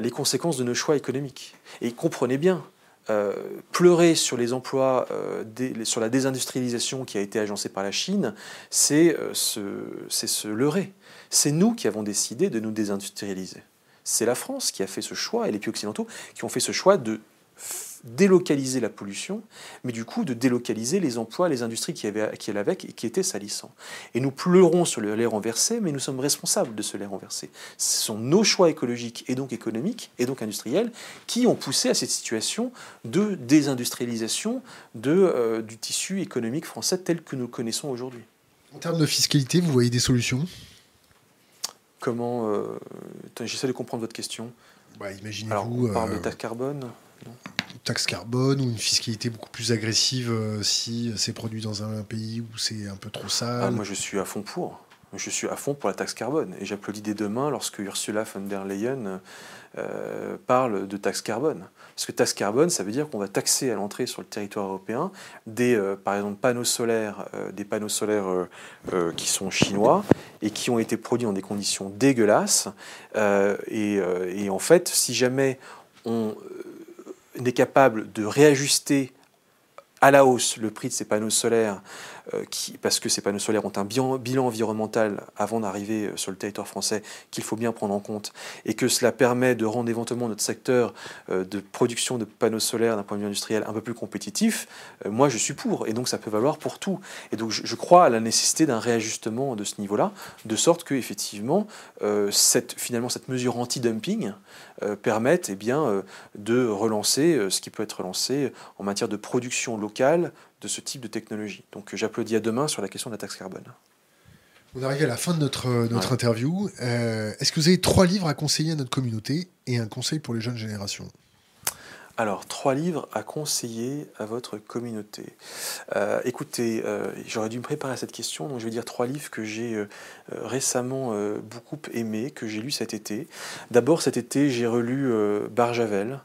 les conséquences de nos choix économiques. Et comprenez bien, euh, pleurer sur les emplois, euh, sur la désindustrialisation qui a été agencée par la Chine, c'est euh, se, se leurrer. C'est nous qui avons décidé de nous désindustrialiser. C'est la France qui a fait ce choix, et les pays occidentaux qui ont fait ce choix de délocaliser la pollution, mais du coup de délocaliser les emplois, les industries qui, avaient, qui allaient avec et qui étaient salissants. Et nous pleurons sur le lait renversé, mais nous sommes responsables de ce lait renversé. Ce sont nos choix écologiques et donc économiques et donc industriels qui ont poussé à cette situation de désindustrialisation de, euh, du tissu économique français tel que nous le connaissons aujourd'hui. En termes de fiscalité, vous voyez des solutions? Comment euh, J'essaie de comprendre votre question. Bah, Imaginez-vous. On parle de euh, taxe carbone? Taxe carbone ou une fiscalité beaucoup plus agressive euh, si c'est produit dans un pays où c'est un peu trop sale ah, Moi, je suis à fond pour. Je suis à fond pour la taxe carbone. Et j'applaudis dès demain lorsque Ursula von der Leyen euh, parle de taxe carbone. Parce que taxe carbone, ça veut dire qu'on va taxer à l'entrée sur le territoire européen des, euh, par exemple, panneaux solaires, des panneaux solaires qui sont chinois et qui ont été produits dans des conditions dégueulasses. Et, et, en fait, si jamais on n'est capable de réajuster à la hausse le prix de ces panneaux solaires euh, parce que ces panneaux solaires ont un bilan, environnemental avant d'arriver euh, sur le territoire français qu'il faut bien prendre en compte, et que cela permet de rendre éventuellement notre secteur euh, de production de panneaux solaires d'un point de vue industriel un peu plus compétitif, moi je suis pour, et donc ça peut valoir pour tout. Et donc je, crois à la nécessité d'un réajustement de ce niveau-là, de sorte que effectivement cette, finalement cette mesure anti-dumping permette eh bien, de relancer ce qui peut être relancé en matière de production locale, de ce type de technologie. Donc j'applaudis à demain sur la question de la taxe carbone. On arrive à la fin de notre, euh, notre interview. Euh, est-ce que vous avez trois livres à conseiller à notre communauté et un conseil pour les jeunes générations? Alors, trois livres à conseiller à votre communauté. Euh, écoutez, j'aurais dû me préparer à cette question, donc je vais dire trois livres que j'ai récemment beaucoup aimés, que j'ai lus cet été. D'abord, cet été, j'ai relu Barjavel,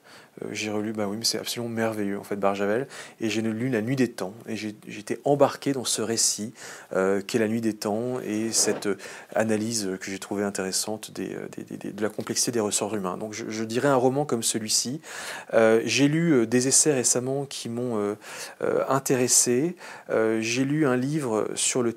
j'ai relu, bah oui, mais c'est absolument merveilleux en fait, Barjavel, et j'ai lu La Nuit des Temps, et j'étais embarqué dans ce récit euh, qu'est La Nuit des Temps, et cette euh, analyse que j'ai trouvée intéressante des, de la complexité des ressorts humains. Donc je, dirais un roman comme celui-ci. j'ai lu des essais récemment qui m'ont intéressé. j'ai lu un livre sur le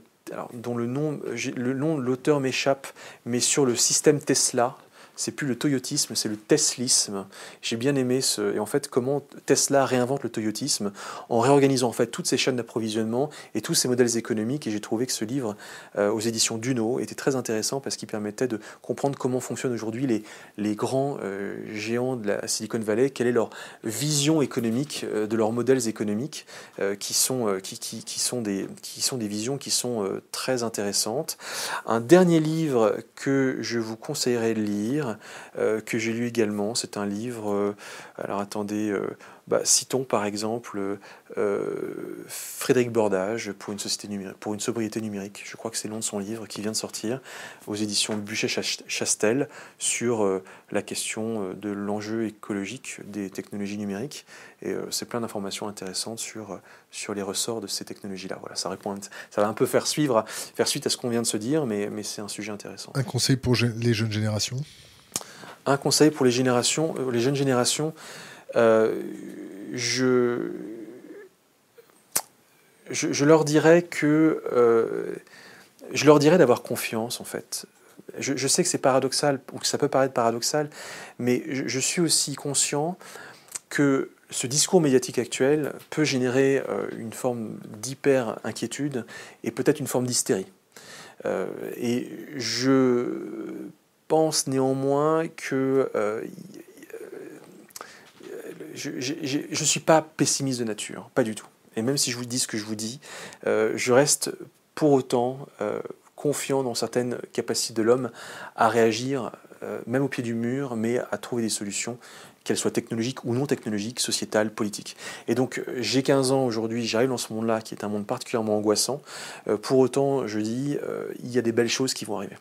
dont le nom, le nom de l'auteur m'échappe, mais sur le système Tesla, c'est plus le toyotisme, c'est le teslisme. J'ai bien aimé ce, et en fait comment Tesla réinvente le toyotisme en réorganisant en fait toutes ces chaînes d'approvisionnement et tous ces modèles économiques. Et j'ai trouvé que ce livre euh, aux éditions Duno était très intéressant parce qu'il permettait de comprendre comment fonctionnent aujourd'hui les, les grands euh, géants de la Silicon Valley, quelle est leur vision économique, euh, de leurs modèles économiques, qui, sont, qui, qui, qui, sont des, qui sont des visions qui sont très intéressantes. Un dernier livre que je vous conseillerais de lire, euh, que j'ai lu également. C'est un livre, euh, alors attendez, euh, bah, citons par exemple Frédéric Bordage pour une, société pour une sobriété numérique. Je crois que c'est le nom de son livre qui vient de sortir aux éditions Buchet-Chastel sur la question de l'enjeu écologique des technologies numériques. Et c'est plein d'informations intéressantes sur, sur les ressorts de ces technologies-là. Voilà, ça, répond, ça va un peu faire, suivre, faire suite à ce qu'on vient de se dire, mais, mais c'est un sujet intéressant. Un conseil pour les jeunes générations? Un conseil pour les, générations, euh, les jeunes générations, je, je, leur dirais que je leur dirais d'avoir confiance en fait. Je, sais que c'est paradoxal ou que ça peut paraître paradoxal, mais je, suis aussi conscient que ce discours médiatique actuel peut générer euh, une forme d'hyper-inquiétude et peut-être une forme d'hystérie. Euh, et je pense néanmoins que euh, je ne suis pas pessimiste de nature, pas du tout. Et même si je vous dis ce que je vous dis, je reste pour autant confiant dans certaines capacités de l'homme à réagir, même au pied du mur, mais à trouver des solutions qu'elle soit technologique ou non technologique, sociétale, politique. Et donc j'ai 15 ans aujourd'hui, j'arrive dans ce monde-là qui est un monde particulièrement angoissant. Euh, pour autant, je dis, euh, il y a des belles choses qui vont arriver.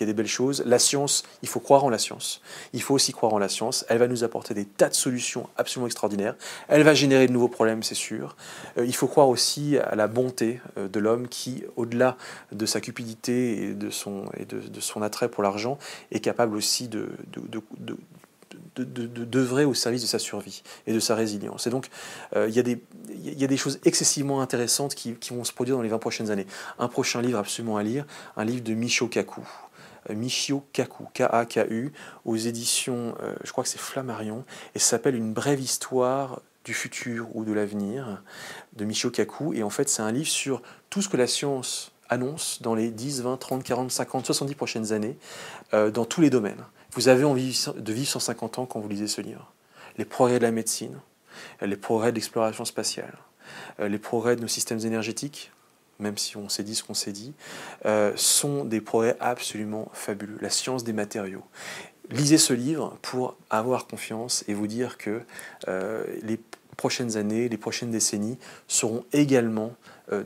Il y a des belles choses. La science, il faut croire en la science. Il faut aussi croire en la science. Elle va nous apporter des tas de solutions absolument extraordinaires. Elle va générer de nouveaux problèmes, c'est sûr. Euh, il faut croire aussi à la bonté de l'homme qui, au-delà de sa cupidité et de son, attrait pour l'argent, est capable aussi de, d'œuvrer au service de sa survie et de sa résilience. Et donc, euh, il y a des choses excessivement intéressantes qui, qui, vont se produire dans les 20 prochaines années. Un prochain livre absolument à lire, un livre de Michio Kaku. Euh, Michio Kaku, K-A-K-U, aux éditions, euh, je crois que c'est Flammarion, et ça s'appelle Une brève histoire du futur ou de l'avenir de Michio Kaku. Et en fait, c'est un livre sur tout ce que la science annonce dans les 10, 20, 30, 40, 50, 70 prochaines années, dans tous les domaines. Vous avez envie de vivre 150 ans quand vous lisez ce livre. Les progrès de la médecine, les progrès de l'exploration spatiale, euh, les progrès de nos systèmes énergétiques, même si on s'est dit ce qu'on s'est dit, euh, sont des progrès absolument fabuleux. La science des matériaux. Lisez ce livre pour avoir confiance et vous dire que euh, les prochaines années, les prochaines décennies seront également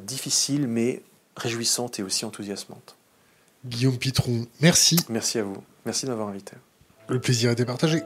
difficiles mais réjouissantes et aussi enthousiasmantes. Guillaume Pitron, merci. Merci à vous. Merci de m'avoir invité. Le plaisir a été partagé.